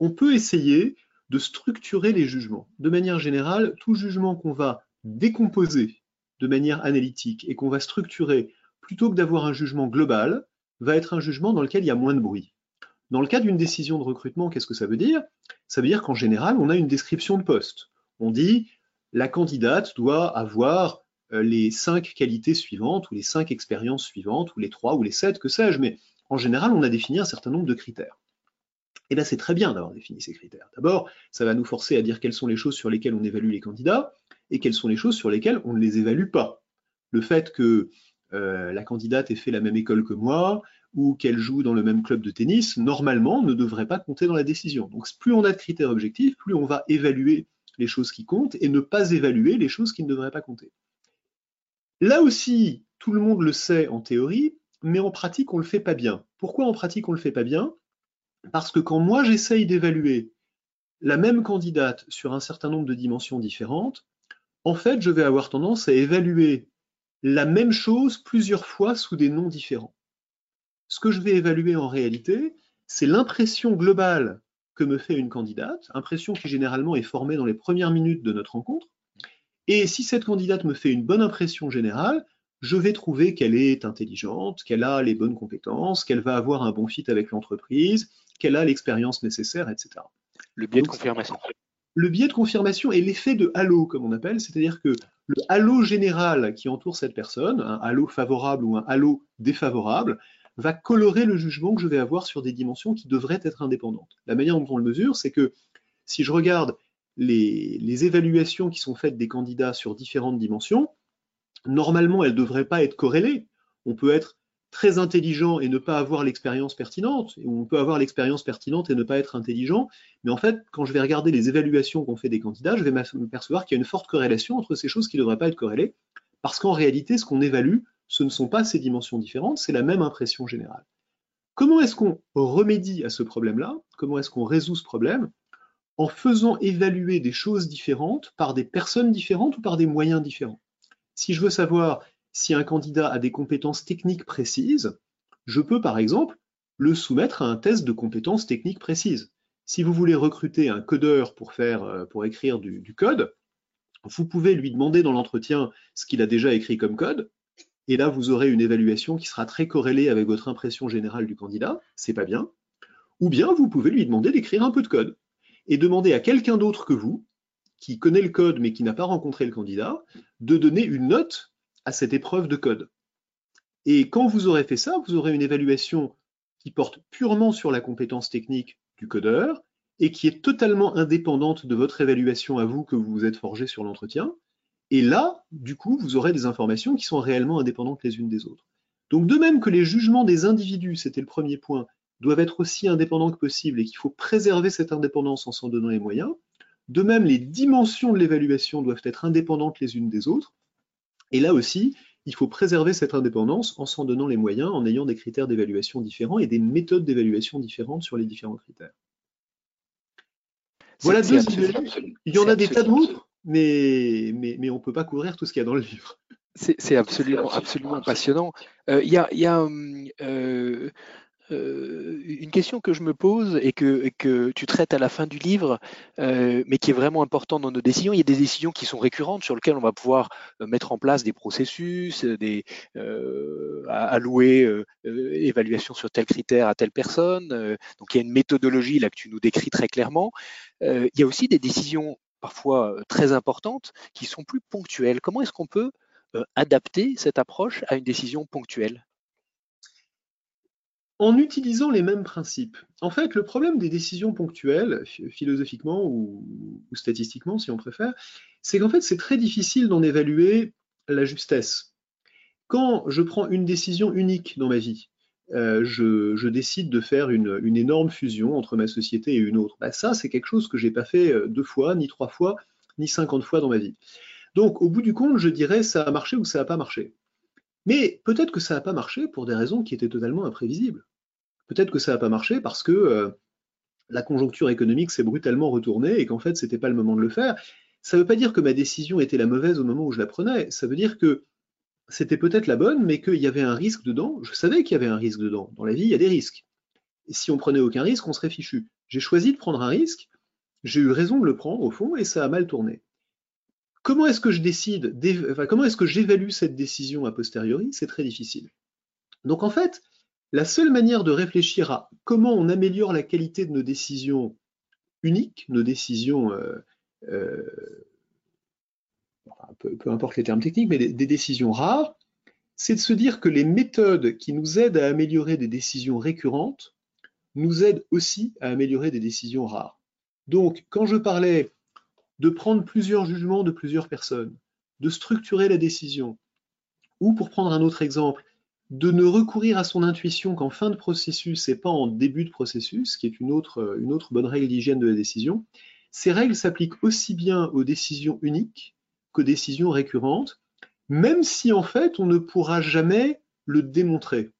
S3: on peut essayer de structurer les jugements. De manière générale, tout jugement qu'on va décomposer de manière analytique et qu'on va structurer plutôt que d'avoir un jugement global, va être un jugement dans lequel il y a moins de bruit. Dans le cas d'une décision de recrutement, qu'est-ce que ça veut dire? Ça veut dire qu'en général, on a une description de poste. On dit la candidate doit avoir euh, les cinq qualités suivantes, ou les cinq expériences suivantes, ou les trois, ou les sept, que sais-je, mais en général, on a défini un certain nombre de critères. Et là, c'est très bien d'avoir défini ces critères. D'abord, ça va nous forcer à dire quelles sont les choses sur lesquelles on évalue les candidats et quelles sont les choses sur lesquelles on ne les évalue pas. Le fait que euh, la candidate ait fait la même école que moi ou qu'elle joue dans le même club de tennis, normalement, ne devrait pas compter dans la décision. Donc, plus on a de critères objectifs, plus on va évaluer les choses qui comptent et ne pas évaluer les choses qui ne devraient pas compter. Là aussi, tout le monde le sait en théorie, mais en pratique, on ne le fait pas bien. Pourquoi en pratique, on ne le fait pas bien? Parce que quand moi, j'essaye d'évaluer la même candidate sur un certain nombre de dimensions différentes, en fait, je vais avoir tendance à évaluer la même chose plusieurs fois sous des noms différents. Ce que je vais évaluer en réalité, c'est l'impression globale que me fait une candidate, impression qui généralement est formée dans les premières minutes de notre rencontre, et si cette candidate me fait une bonne impression générale, je vais trouver qu'elle est intelligente, qu'elle a les bonnes compétences, qu'elle va avoir un bon fit avec l'entreprise, qu'elle a l'expérience nécessaire, etc.
S2: Le biais de confirmation.
S3: Le biais de confirmation est l'effet de halo, comme on appelle, c'est-à-dire que le halo général qui entoure cette personne, un halo favorable ou un halo défavorable, va colorer le jugement que je vais avoir sur des dimensions qui devraient être indépendantes. La manière dont on le mesure, c'est que si je regarde les, évaluations qui sont faites des candidats sur différentes dimensions, normalement, elles ne devraient pas être corrélées. On peut être très intelligent et ne pas avoir l'expérience pertinente, ou on peut avoir l'expérience pertinente et ne pas être intelligent, mais en fait, quand je vais regarder les évaluations qu'on fait des candidats, je vais m'apercevoir qu'il y a une forte corrélation entre ces choses qui ne devraient pas être corrélées, parce qu'en réalité, ce qu'on évalue, ce ne sont pas ces dimensions différentes, c'est la même impression générale. Comment est-ce qu'on remédie à ce problème-là? Comment est-ce qu'on résout ce problème? En faisant évaluer des choses différentes par des personnes différentes ou par des moyens différents? Si je veux savoir si un candidat a des compétences techniques précises, je peux par exemple le soumettre à un test de compétences techniques précises. Si vous voulez recruter un codeur pour, euh, écrire du, du code, vous pouvez lui demander dans l'entretien ce qu'il a déjà écrit comme code, et là vous aurez une évaluation qui sera très corrélée avec votre impression générale du candidat, c'est pas bien. Ou bien vous pouvez lui demander d'écrire un peu de code et demander à quelqu'un d'autre que vous, qui connaît le code mais qui n'a pas rencontré le candidat, de donner une note à cette épreuve de code. Et quand vous aurez fait ça, vous aurez une évaluation qui porte purement sur la compétence technique du codeur et qui est totalement indépendante de votre évaluation à vous que vous vous êtes forgé sur l'entretien. Et là, du coup, vous aurez des informations qui sont réellement indépendantes les unes des autres. Donc de même que les jugements des individus, c'était le premier point, doivent être aussi indépendants que possible et qu'il faut préserver cette indépendance en s'en donnant les moyens. De même, les dimensions de l'évaluation doivent être indépendantes les unes des autres. Et là aussi, il faut préserver cette indépendance en s'en donnant les moyens, en ayant des critères d'évaluation différents et des méthodes d'évaluation différentes sur les différents critères. Voilà deux idées. Il y en a des tas d'autres, mais, mais, on ne peut pas couvrir tout ce qu'il y a dans le livre.
S2: C'est absolument, absolument passionnant. Euh, il y a, y a hum, euh, euh, une question que je me pose et que, tu traites à la fin du livre, euh, mais qui est vraiment importante dans nos décisions. Il y a des décisions qui sont récurrentes sur lesquelles on va pouvoir euh, mettre en place des processus, des, allouer évaluation sur tel critère à telle personne. donc il y a une méthodologie là que tu nous décris très clairement. il y a aussi des décisions parfois très importantes qui sont plus ponctuelles. Comment est-ce qu'on peut adapter cette approche à une décision ponctuelle?
S3: En utilisant les mêmes principes. En fait, le problème des décisions ponctuelles, philosophiquement ou, statistiquement si on préfère, c'est qu'en fait c'est très difficile d'en évaluer la justesse. Quand je prends une décision unique dans ma vie, euh, je, décide de faire une, énorme fusion entre ma société et une autre. Bah, ça, c'est quelque chose que j'ai pas fait euh, deux fois, ni trois fois, ni cinquante fois dans ma vie. Donc, au bout du compte, je dirais ça a marché ou ça n'a pas marché. Mais peut-être que ça n'a pas marché pour des raisons qui étaient totalement imprévisibles. Peut-être que ça n'a pas marché parce que euh, la conjoncture économique s'est brutalement retournée et qu'en fait, c'était pas le moment de le faire. Ça ne veut pas dire que ma décision était la mauvaise au moment où je la prenais. Ça veut dire que c'était peut-être la bonne, mais qu'il y avait un risque dedans. Je savais qu'il y avait un risque dedans. Dans la vie, il y a des risques. Si on prenait aucun risque, on serait fichu. J'ai choisi de prendre un risque. J'ai eu raison de le prendre au fond et ça a mal tourné. Comment est-ce que je décide, comment est-ce que j'évalue cette décision a posteriori? C'est très difficile. Donc en fait, la seule manière de réfléchir à comment on améliore la qualité de nos décisions uniques, nos décisions, euh, euh, peu, importe les termes techniques, mais des, décisions rares, c'est de se dire que les méthodes qui nous aident à améliorer des décisions récurrentes nous aident aussi à améliorer des décisions rares. Donc, quand je parlais de prendre plusieurs jugements de plusieurs personnes, de structurer la décision, ou pour prendre un autre exemple, de ne recourir à son intuition qu'en fin de processus et pas en début de processus, qui est une autre, une autre bonne règle d'hygiène de la décision. Ces règles s'appliquent aussi bien aux décisions uniques qu'aux décisions récurrentes, même si en fait on ne pourra jamais le démontrer.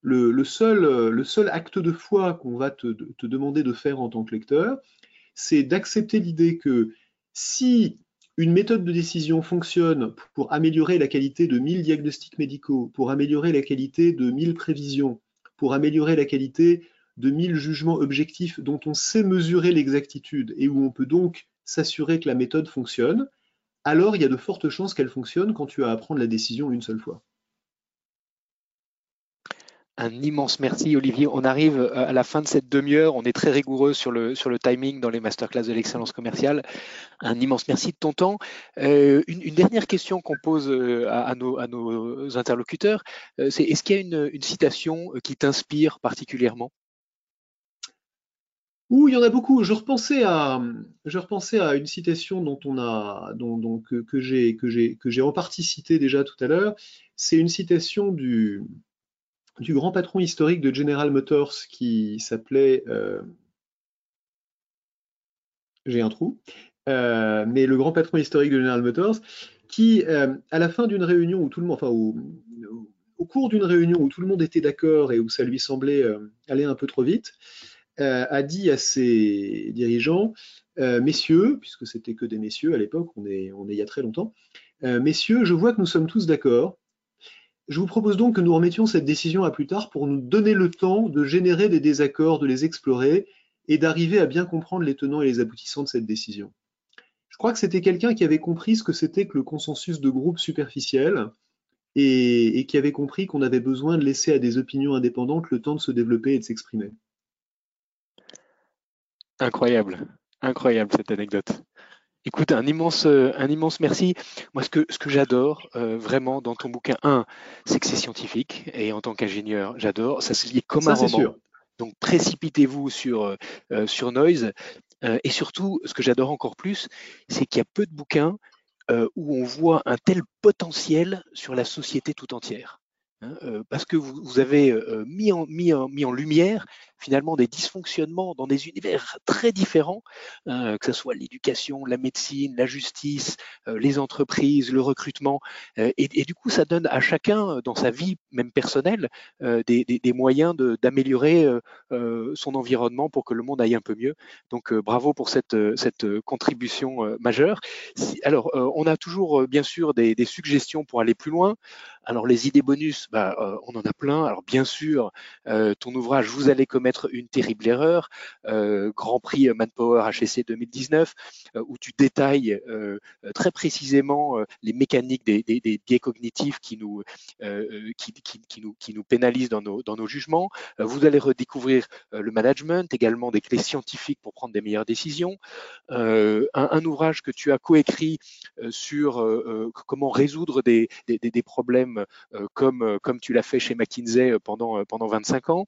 S3: Le, seul, le seul, acte de foi qu'on va te, te, demander de faire en tant que lecteur, c'est d'accepter l'idée que si une méthode de décision fonctionne pour améliorer la qualité de 1000 diagnostics médicaux, pour améliorer la qualité de 1000 prévisions, pour améliorer la qualité de 1000 jugements objectifs dont on sait mesurer l'exactitude et où on peut donc s'assurer que la méthode fonctionne, alors il y a de fortes chances qu'elle fonctionne quand tu as à prendre la décision une seule fois.
S2: Un immense merci Olivier. On arrive euh, à la fin de cette demi-heure. On est très rigoureux sur le, timing dans les masterclass de l'excellence commerciale. Un immense merci de ton temps. Euh, une, dernière question qu'on pose euh, à, nos, interlocuteurs, c'est est-ce qu'il y a une, citation qui t'inspire particulièrement?
S3: Ouh, il y en a beaucoup. Je repensais à, une citation dont on a, dont, que, que j'ai en partie citée déjà tout à l'heure. C'est une citation du, du grand patron historique de General Motors qui s'appelait euh, j'ai un trou, euh, mais le grand patron historique de General Motors, qui, euh, à la fin d'une réunion où tout le monde, enfin, au, cours d'une réunion où tout le monde était d'accord et où ça lui semblait aller un peu trop vite, a dit à ses dirigeants, messieurs, puisque c'était que des messieurs à l'époque, on est, on est il y a très longtemps, messieurs, je vois que nous sommes tous d'accord je vous propose donc que nous remettions cette décision à plus tard pour nous donner le temps de générer des désaccords, de les explorer et d'arriver à bien comprendre les tenants et les aboutissants de cette décision. Je crois que c'était quelqu'un qui avait compris ce que c'était que le consensus de groupe superficiel et, qui avait compris qu'on avait besoin de laisser à des opinions indépendantes le temps de se développer et de s'exprimer.
S2: Incroyable, incroyable cette anecdote. Écoute, un immense, euh, un immense merci. Moi, ce que, ce que j'adore euh, vraiment dans ton bouquin, un, c'est que c'est scientifique, et en tant qu'ingénieur, j'adore. Ça se lit comme un roman. Sûr. Donc, précipitez-vous sur, euh, sur Noise. et surtout, ce que j'adore encore plus, c'est qu'il y a peu de bouquins où on voit un tel potentiel sur la société tout entière. Hein, parce que vous, vous avez mis en, mis, en, mis en lumière finalement des dysfonctionnements dans des univers très différents, euh, que ce soit l'éducation, la médecine, la justice, euh, les entreprises, le recrutement. Euh, et, du coup, ça donne à chacun, dans sa vie même personnelle, des, moyens d'améliorer son environnement pour que le monde aille un peu mieux. Donc, bravo pour cette, contribution majeure. alors, on a toujours, bien sûr, des, des, suggestions pour aller plus loin. Alors, les idées bonus, bah, on en a plein. Alors, bien sûr, ton ouvrage, vous allez commettre une terrible erreur. Euh, Grand Prix Manpower HSC 2019, euh, où tu détailles euh, très précisément les mécaniques des, biais cognitifs qui nous, qui, nous, qui nous pénalisent dans nos, dans nos jugements. vous allez redécouvrir le management, également des clés scientifiques pour prendre des meilleures décisions. Un, ouvrage que tu as coécrit sur comment résoudre des, des problèmes comme, comme tu l'as fait chez McKinsey pendant, pendant 25 ans.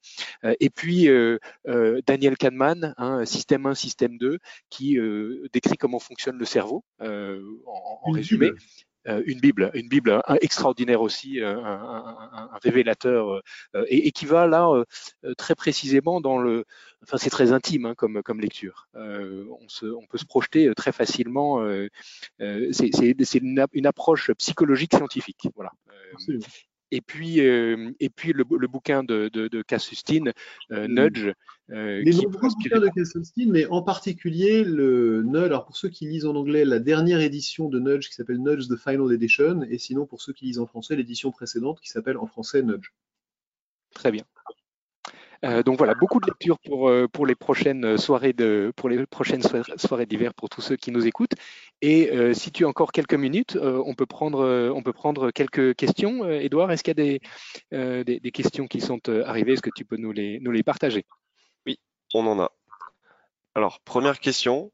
S2: Et puis, euh, euh, Daniel Kahneman, hein, système 1, système 2, qui euh, décrit comment fonctionne le cerveau en, résumé. une Bible, une Bible extraordinaire aussi, un, révélateur, et, qui va là très précisément dans le, enfin c'est très intime hein, comme, comme lecture. On, se, on, peut se projeter très facilement. c'est une, une, approche psychologique scientifique, voilà. Et puis, et puis le, bouquin de, de, de Cassustine, Nudge.
S3: les nombreux bouquins de Cassustine, mais en particulier le Nudge. Alors pour ceux qui lisent en anglais, la dernière édition de Nudge qui s'appelle Nudge The Final Edition, et sinon pour ceux qui lisent en français, l'édition précédente qui s'appelle en français Nudge.
S2: Très bien. Euh, donc voilà, beaucoup de lectures pour, euh, les prochaines prochaines soirées d'hiver pour tous ceux qui nous écoutent. Et euh, si tu as encore quelques minutes, on peut prendre quelques questions. Edouard, est-ce qu'il y a des, des, questions qui sont arrivées? Est-ce que tu peux nous les nous les partager?
S4: Oui, on en a. Alors première question.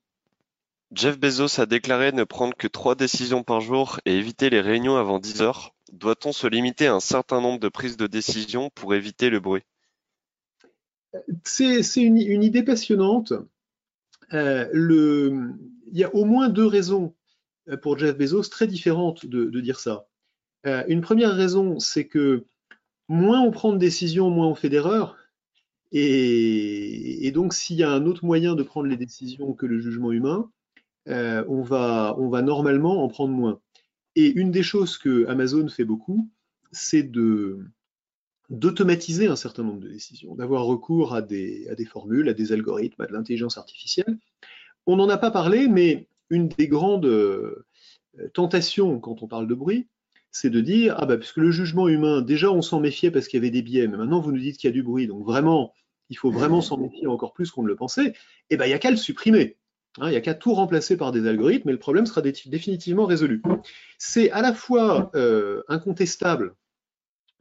S4: Jeff Bezos a déclaré ne prendre que trois décisions par jour et éviter les réunions avant 10 heures. Doit-on se limiter à un certain nombre de prises de décision pour éviter le bruit?
S3: C'est une, idée passionnante. Euh, il y a au moins deux raisons euh, pour Jeff Bezos très différentes de, dire ça. Euh, une première raison, c'est que moins on prend de décisions, moins on fait d'erreurs. Et, donc, s'il y a un autre moyen de prendre les décisions que le jugement humain, on, va, on va normalement en prendre moins. Et une des choses que Amazon fait beaucoup, c'est de, d'automatiser un certain nombre de décisions, d'avoir recours à des, formules, à des algorithmes, à de l'intelligence artificielle. On n'en a pas parlé, mais une des grandes euh, tentations quand on parle de bruit, c'est de dire, ah bah, puisque le jugement humain, déjà on s'en méfiait parce qu'il y avait des biais, mais maintenant vous nous dites qu'il y a du bruit, donc vraiment, il faut vraiment s'en méfier encore plus qu'on ne le pensait, et eh ben il n'y a qu'à le supprimer. Hein, il n'y a qu'à tout remplacer par des algorithmes et le problème sera définitivement résolu. C'est à la fois euh, incontestable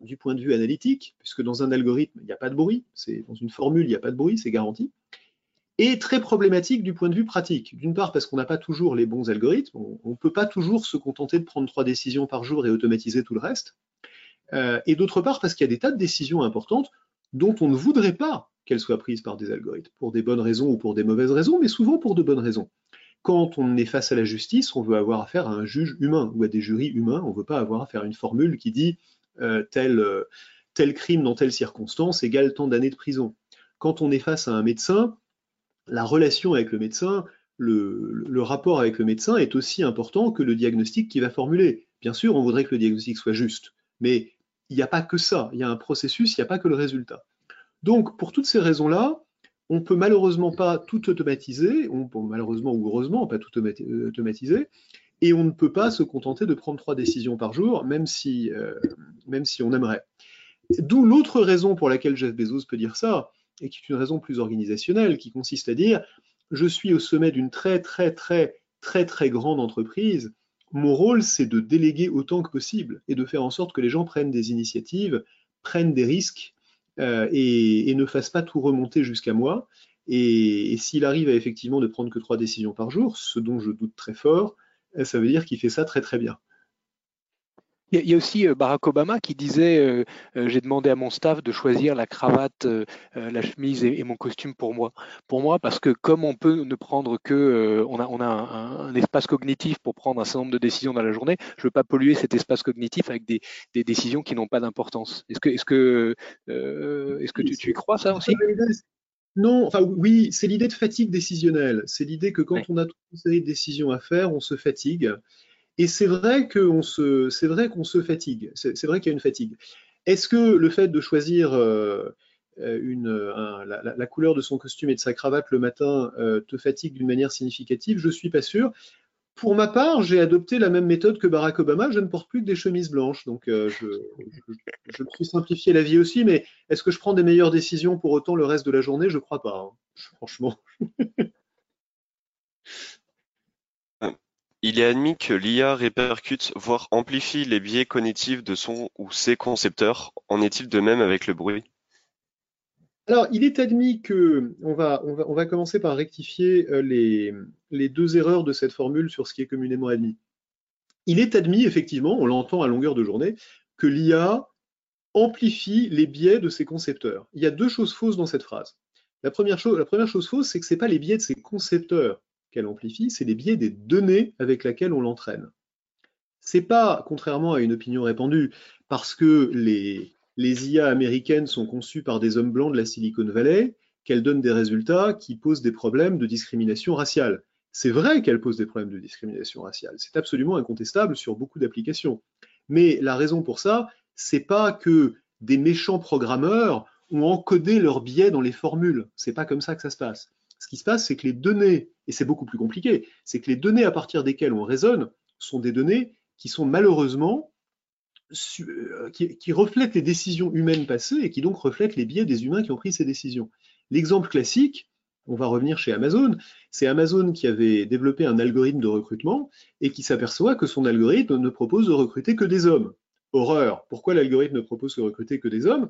S3: du point de vue analytique, puisque dans un algorithme, il n'y a pas de bruit, c'est dans une formule, il n'y a pas de bruit, c'est garanti, et très problématique du point de vue pratique. D'une part, parce qu'on n'a pas toujours les bons algorithmes, on ne peut pas toujours se contenter de prendre trois décisions par jour et automatiser tout le reste, euh, et d'autre part, parce qu'il y a des tas de décisions importantes dont on ne voudrait pas qu'elles soient prises par des algorithmes, pour des bonnes raisons ou pour des mauvaises raisons, mais souvent pour de bonnes raisons. Quand on est face à la justice, on veut avoir affaire à un juge humain ou à des jurys humains, on ne veut pas avoir affaire à une formule qui dit tel, euh, tel crime dans telle circonstance égale tant d'années de prison. Quand on est face à un médecin, la relation avec le médecin, le, rapport avec le médecin est aussi important que le diagnostic qu'il va formuler. Bien sûr, on voudrait que le diagnostic soit juste, mais il n'y a pas que ça, il y a un processus, il n'y a pas que le résultat. Donc, pour toutes ces raisons-là, on peut malheureusement pas tout automatiser, malheureusement ou heureusement pas tout automatiser, et on ne peut pas se contenter de prendre trois décisions par jour, même si, euh, même si on aimerait. D'où l'autre raison pour laquelle Jeff Bezos peut dire ça, et qui est une raison plus organisationnelle, qui consiste à dire je suis au sommet d'une très très très très très grande entreprise. Mon rôle, c'est de déléguer autant que possible et de faire en sorte que les gens prennent des initiatives, prennent des risques euh, et, ne fassent pas tout remonter jusqu'à moi. Et, et s'il arrive à effectivement de prendre que trois décisions par jour, ce dont je doute très fort, ça veut dire qu'il fait ça très très bien.
S2: Il y a aussi euh, Barack Obama qui disait euh, euh, J'ai demandé à mon staff de choisir la cravate, la chemise et, mon costume pour moi. Pour moi, parce que comme on peut ne prendre que. on a, on a un, espace cognitif pour prendre un certain nombre de décisions dans la journée, je ne veux pas polluer cet espace cognitif avec des, décisions qui n'ont pas d'importance. Est-ce que, tu, tu y crois ça aussi?
S3: Non, enfin oui, c'est l'idée de fatigue décisionnelle. C'est l'idée que quand on a toute une série de décisions à faire, on se fatigue. Et c'est vrai qu'on se, c'est vrai qu'on se fatigue. C'est vrai qu'il y a une fatigue. Est-ce que le fait de choisir euh, une, la, couleur de son costume et de sa cravate le matin euh, te fatigue d'une manière significative? Je suis pas sûr. Pour ma part, j'ai adopté la même méthode que Barack Obama. Je ne porte plus que des chemises blanches. Donc, euh, je, me suis simplifié la vie aussi. Mais est-ce que je prends des meilleures décisions pour autant le reste de la journée? Je ne crois pas. Hein. Franchement.
S4: Il est admis que l'IA répercute, voire amplifie les biais cognitifs de son ou ses concepteurs. En est-il de même avec le bruit?
S3: Alors, il est admis que, on va, commencer par rectifier euh, les, deux erreurs de cette formule sur ce qui est communément admis. Il est admis, effectivement, on l'entend à longueur de journée, que l'IA amplifie les biais de ses concepteurs. Il y a deux choses fausses dans cette phrase. La première chose, la première chose fausse, c'est que ce n'est pas les biais de ses concepteurs qu'elle amplifie, c'est les biais des données avec lesquelles on l'entraîne. C'est pas, contrairement à une opinion répandue, parce que les, les IA américaines sont conçues par des hommes blancs de la Silicon Valley, qu'elles donnent des résultats qui posent des problèmes de discrimination raciale. C'est vrai qu'elles posent des problèmes de discrimination raciale, c'est absolument incontestable sur beaucoup d'applications. Mais la raison pour ça, C'est pas que des méchants programmeurs ont encodé leurs biais dans les formules. C'est pas comme ça que ça se passe. Ce qui se passe, c'est que les données, et c'est beaucoup plus compliqué, c'est que les données à partir desquelles on raisonne sont des données qui sont malheureusement euh, qui, reflètent les décisions humaines passées et qui donc reflètent les biais des humains qui ont pris ces décisions. L'exemple classique, on va revenir chez Amazon, c'est Amazon qui avait développé un algorithme de recrutement et qui s'aperçoit que son algorithme ne propose de recruter que des hommes. Horreur. Pourquoi l'algorithme ne propose de recruter que des hommes?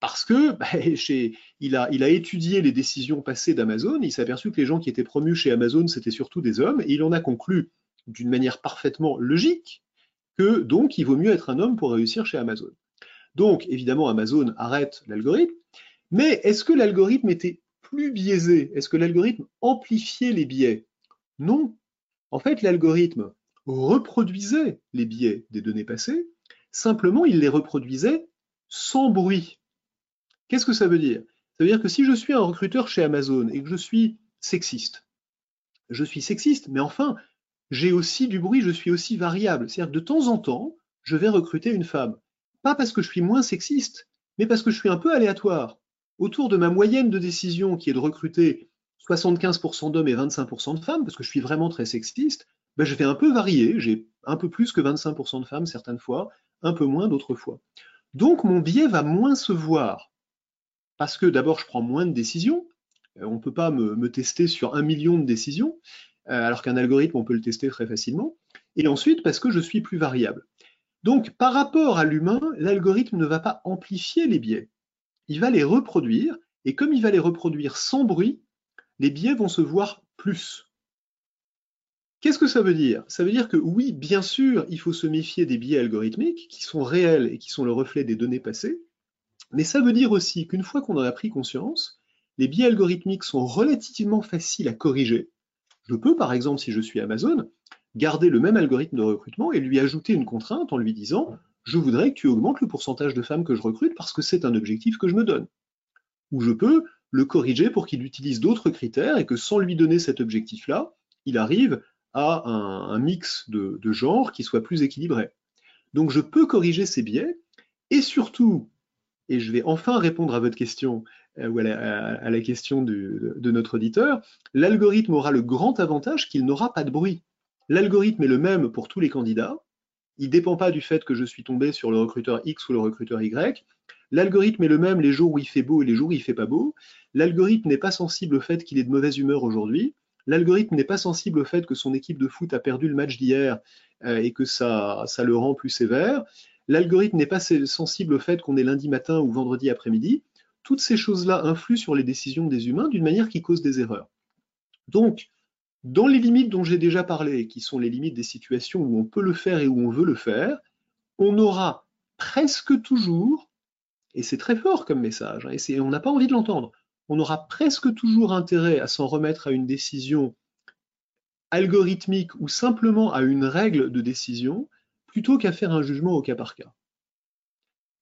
S3: Parce que bah, il, a, a, étudié les décisions passées d'Amazon, il s'est aperçu que les gens qui étaient promus chez Amazon, c'était surtout des hommes, et il en a conclu d'une manière parfaitement logique donc il vaut mieux être un homme pour réussir chez Amazon. Donc évidemment, Amazon arrête l'algorithme, mais est-ce que l'algorithme était plus biaisé? Est-ce que l'algorithme amplifiait les biais? Non. En fait, l'algorithme reproduisait les biais des données passées, simplement il les reproduisait sans bruit. Qu'est-ce que ça veut dire? Ça veut dire que si je suis un recruteur chez Amazon et que je suis sexiste, je suis sexiste, mais enfin, j'ai aussi du bruit, je suis aussi variable. C'est-à-dire de temps en temps, je vais recruter une femme. Pas parce que je suis moins sexiste, mais parce que je suis un peu aléatoire. Autour de ma moyenne de décision qui est de recruter 75% d'hommes et 25% de femmes, parce que je suis vraiment très sexiste, ben je vais un peu varier. J'ai un peu plus que 25% de femmes certaines fois, un peu moins d'autres fois. Donc mon biais va moins se voir. Parce que d'abord, je prends moins de décisions. Euh, on ne peut pas me, tester sur un million de décisions. Euh, alors qu'un algorithme, on peut le tester très facilement. Et ensuite, parce que je suis plus variable. Donc, par rapport à l'humain, l'algorithme ne va pas amplifier les biais. Il va les reproduire, et comme il va les reproduire sans bruit, les biais vont se voir plus. Qu'est-ce que ça veut dire? Ça veut dire que oui, bien sûr, il faut se méfier des biais algorithmiques qui sont réels et qui sont le reflet des données passées, mais ça veut dire aussi qu'une fois qu'on en a pris conscience, les biais algorithmiques sont relativement faciles à corriger, je peux, par exemple, si je suis Amazon, garder le même algorithme de recrutement et lui ajouter une contrainte en lui disant je voudrais que tu augmentes le pourcentage de femmes que je recrute parce que c'est un objectif que je me donne. Ou je peux le corriger pour qu'il utilise d'autres critères et que sans lui donner cet objectif-là, il arrive à un, mix de, de genres qui soit plus équilibré. Donc je peux corriger ces biais et surtout, et je vais enfin répondre à votre question, ou à la, question de, notre auditeur, l'algorithme aura le grand avantage qu'il n'aura pas de bruit. L'algorithme est le même pour tous les candidats. Il ne dépend pas du fait que je suis tombé sur le recruteur X ou le recruteur Y. L'algorithme est le même les jours où il fait beau et les jours où il fait pas beau. L'algorithme n'est pas sensible au fait qu'il est de mauvaise humeur aujourd'hui. L'algorithme n'est pas sensible au fait que son équipe de foot a perdu le match d'hier euh, et que ça, ça le rend plus sévère. L'algorithme n'est pas sensible au fait qu'on est lundi matin ou vendredi après-midi toutes ces choses-là influent sur les décisions des humains d'une manière qui cause des erreurs. Donc, dans les limites dont j'ai déjà parlé, qui sont les limites des situations où on peut le faire et où on veut le faire, on aura presque toujours, et c'est très fort comme message, hein, et on n'a pas envie de l'entendre, on aura presque toujours intérêt à s'en remettre à une décision algorithmique ou simplement à une règle de décision, plutôt qu'à faire un jugement au cas par cas.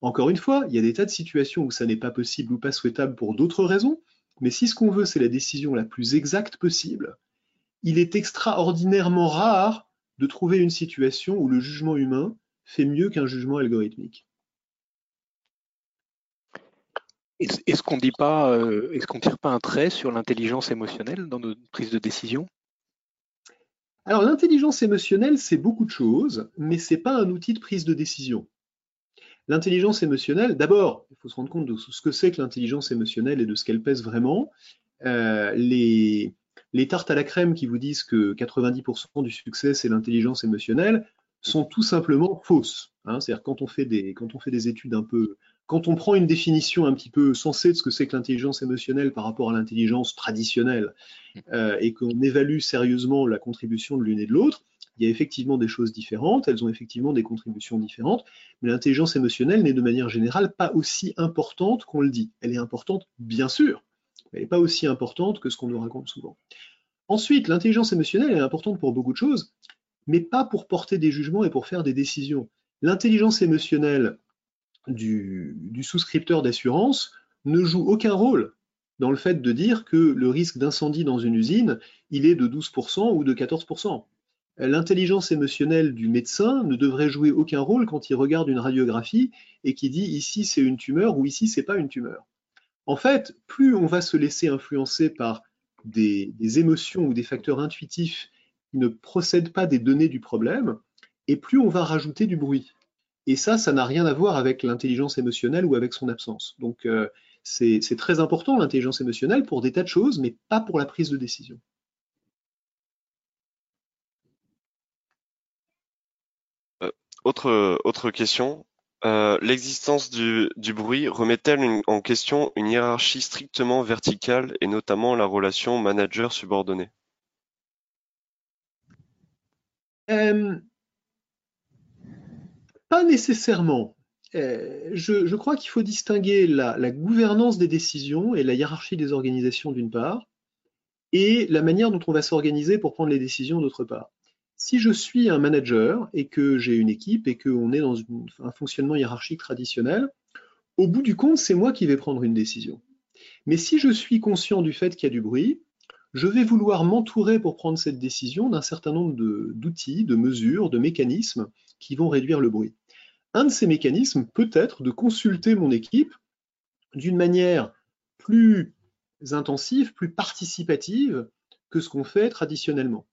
S3: Encore une fois, il y a des tas de situations où ça n'est pas possible ou pas souhaitable pour d'autres raisons, mais si ce qu'on veut, c'est la décision la plus exacte possible, il est extraordinairement rare de trouver une situation où le jugement humain fait mieux qu'un jugement algorithmique.
S2: Est-ce qu'on dit pas, euh, est-ce qu'on tire pas un trait sur l'intelligence émotionnelle dans notre prise de décision?
S3: Alors l'intelligence émotionnelle, c'est beaucoup de choses, mais c'est pas un outil de prise de décision. L'intelligence émotionnelle, d'abord, il faut se rendre compte de ce que c'est que l'intelligence émotionnelle et de ce qu'elle pèse vraiment. Euh, les, tartes à la crème qui vous disent que 90% du succès, c'est l'intelligence émotionnelle, sont tout simplement fausses. Hein. C'est-à-dire quand on fait des quand on fait des études un peu, quand on prend une définition un petit peu sensée de ce que c'est que l'intelligence émotionnelle par rapport à l'intelligence traditionnelle euh, et qu'on évalue sérieusement la contribution de l'une et de l'autre, il y a effectivement des choses différentes, elles ont effectivement des contributions différentes, mais l'intelligence émotionnelle n'est de manière générale pas aussi importante qu'on le dit. Elle est importante, bien sûr, mais elle n'est pas aussi importante que ce qu'on nous raconte souvent. Ensuite, l'intelligence émotionnelle est importante pour beaucoup de choses, mais pas pour porter des jugements et pour faire des décisions. L'intelligence émotionnelle du, souscripteur d'assurance ne joue aucun rôle dans le fait de dire que le risque d'incendie dans une usine, il est de 12% ou de 14%. L'intelligence émotionnelle du médecin ne devrait jouer aucun rôle quand il regarde une radiographie et qui dit ici c'est une tumeur ou ici c'est pas une tumeur. En fait, plus on va se laisser influencer par des, émotions ou des facteurs intuitifs qui ne procèdent pas des données du problème, et plus on va rajouter du bruit. Et ça, ça n'a rien à voir avec l'intelligence émotionnelle ou avec son absence. Donc, euh, c'est très important l'intelligence émotionnelle pour des tas de choses, mais pas pour la prise de décision.
S4: Euh, autre, autre question. Euh, l'existence du, du bruit remet-elle en question une hiérarchie strictement verticale et notamment la relation manager-subordonné?
S3: Euh, pas nécessairement. Euh, je, crois qu'il faut distinguer la, gouvernance des décisions et la hiérarchie des organisations d'une part, et la manière dont on va s'organiser pour prendre les décisions d'autre part. Si je suis un manager et que j'ai une équipe et qu'on est dans un fonctionnement hiérarchique traditionnel, au bout du compte, c'est moi qui vais prendre une décision. Mais si je suis conscient du fait qu'il y a du bruit, je vais vouloir m'entourer pour prendre cette décision d'un certain nombre d'outils, de mesures, de mécanismes qui vont réduire le bruit. Un de ces mécanismes peut être de consulter mon équipe d'une manière plus intensive, plus participative que ce qu'on fait traditionnellement,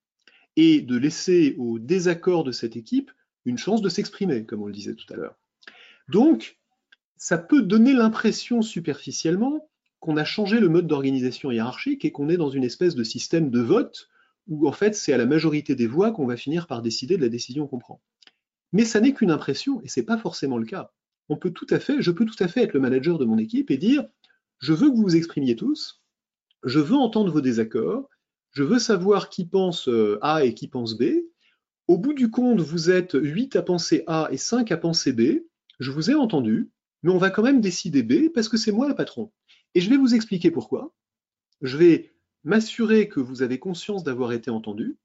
S3: et de laisser au désaccord de cette équipe une chance de s'exprimer, comme on le disait tout à l'heure. Donc, ça peut donner l'impression superficiellement qu'on a changé le mode d'organisation hiérarchique et qu'on est dans une espèce de système de vote où en fait c'est à la majorité des voix qu'on va finir par décider de la décision qu'on prend. Mais ça n'est qu'une impression et ce n'est pas forcément le cas. On peut tout à fait, je peux tout à fait être le manager de mon équipe et dire je veux que vous vous exprimiez tous, je veux entendre vos désaccords, je veux savoir qui pense euh, A et qui pense B. Au bout du compte, vous êtes 8 à penser A et 5 à penser B. Je vous ai entendu, mais on va quand même décider B parce que c'est moi le patron. Et je vais vous expliquer pourquoi. Je vais m'assurer que vous avez conscience d'avoir été entendu.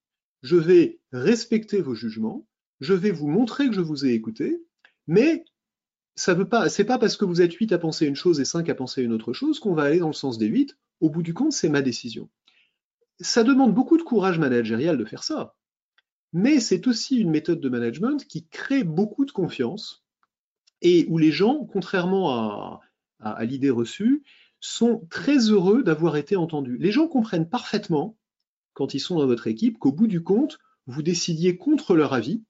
S3: Je vais respecter vos jugements je vais vous montrer que je vous ai écouté, mais ça veut pas, c'est pas parce que vous êtes 8 à penser une chose et 5 à penser une autre chose qu'on va aller dans le sens des 8. Au bout du compte, c'est ma décision. Ça demande beaucoup de courage managérial de faire ça. Mais c'est aussi une méthode de management qui crée beaucoup de confiance et où les gens, contrairement à, l'idée reçue, sont très heureux d'avoir été entendus. Les gens comprennent parfaitement, quand ils sont dans votre équipe, qu'au bout du compte, vous décidiez contre leur avis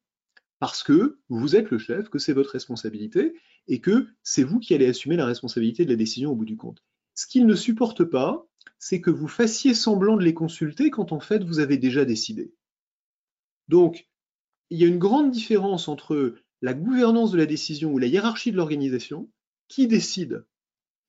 S3: parce que vous êtes le chef, que c'est votre responsabilité et que c'est vous qui allez assumer la responsabilité de la décision au bout du compte. Ce qu'ils ne supportent pas, c'est que vous fassiez semblant de les consulter quand en fait vous avez déjà décidé. Donc, il y a une grande différence entre la gouvernance de la décision ou la hiérarchie de l'organisation, qui décide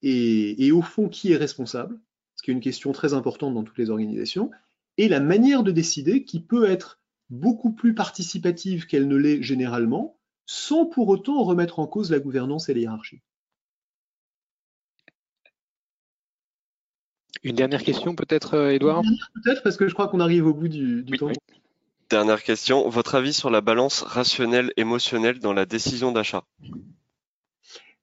S3: et, au fond qui est responsable, ce qui est une question très importante dans toutes les organisations, et la manière de décider qui peut être beaucoup plus participative qu'elle ne l'est généralement, sans pour autant remettre en cause la gouvernance et les hiérarchies.
S2: Une dernière question peut-être, Edouard
S3: Peut-être, parce que je crois qu'on arrive au bout du, temps.
S4: Dernière question, votre avis sur la balance rationnelle-émotionnelle dans la décision d'achat?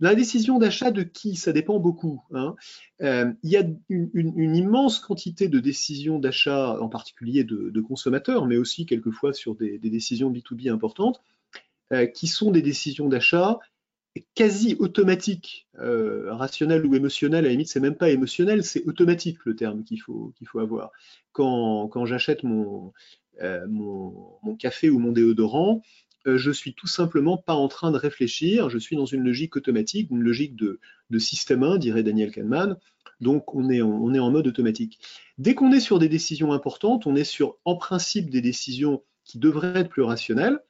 S3: La décision d'achat de qui? Ça dépend beaucoup. Hein. Euh, il y a une, immense quantité de décisions d'achat, en particulier de, consommateurs, mais aussi quelquefois sur des, décisions B2B importantes, euh, qui sont des décisions d'achat quasi automatiques, euh, rationnelles ou émotionnelles. À la limite, c'est même pas émotionnel, c'est automatique le terme qu'il faut, faut avoir. Quand, quand j'achète mon, mon, mon, café ou mon déodorant, euh, je suis tout simplement pas en train de réfléchir, je suis dans une logique automatique, une logique de, système 1, dirait Daniel Kahneman, donc on est, on est en mode automatique. Dès qu'on est sur des décisions importantes, on est sur en principe des décisions qui devraient être plus rationnelles,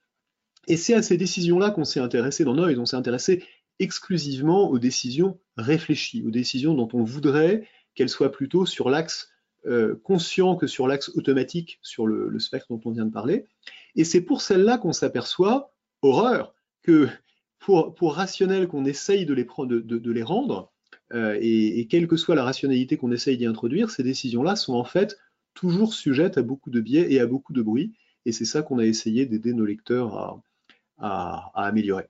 S3: et c'est à ces décisions-là qu'on s'est intéressé dans Noise, on s'est intéressé exclusivement aux décisions réfléchies, aux décisions dont on voudrait qu'elles soient plutôt sur l'axe euh, conscient que sur l'axe automatique, sur le, spectre dont on vient de parler. Et c'est pour celle-là qu'on s'aperçoit, horreur, que pour, pour rationnel qu'on essaye de les, de, de, les rendre, euh, et, quelle que soit la rationalité qu'on essaye d'y introduire, ces décisions-là sont en fait toujours sujettes à beaucoup de biais et à beaucoup de bruit. Et c'est ça qu'on a essayé d'aider nos lecteurs à améliorer.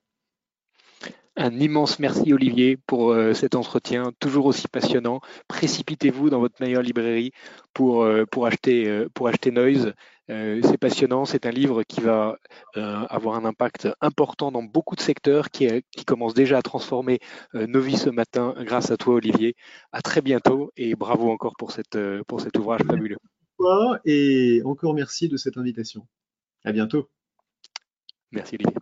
S2: Un immense merci Olivier pour euh, cet entretien toujours aussi passionnant. Précipitez-vous dans votre meilleure librairie pour, euh, pour, acheter, euh, pour acheter Noise. c'est passionnant, c'est un livre qui va avoir un impact important dans beaucoup de secteurs, qui, qui commence déjà à transformer nos vies ce matin grâce à toi Olivier. À très bientôt et bravo encore pour, cette, pour cet ouvrage fabuleux.
S3: Et encore merci de cette invitation. À bientôt.
S2: Merci Olivier.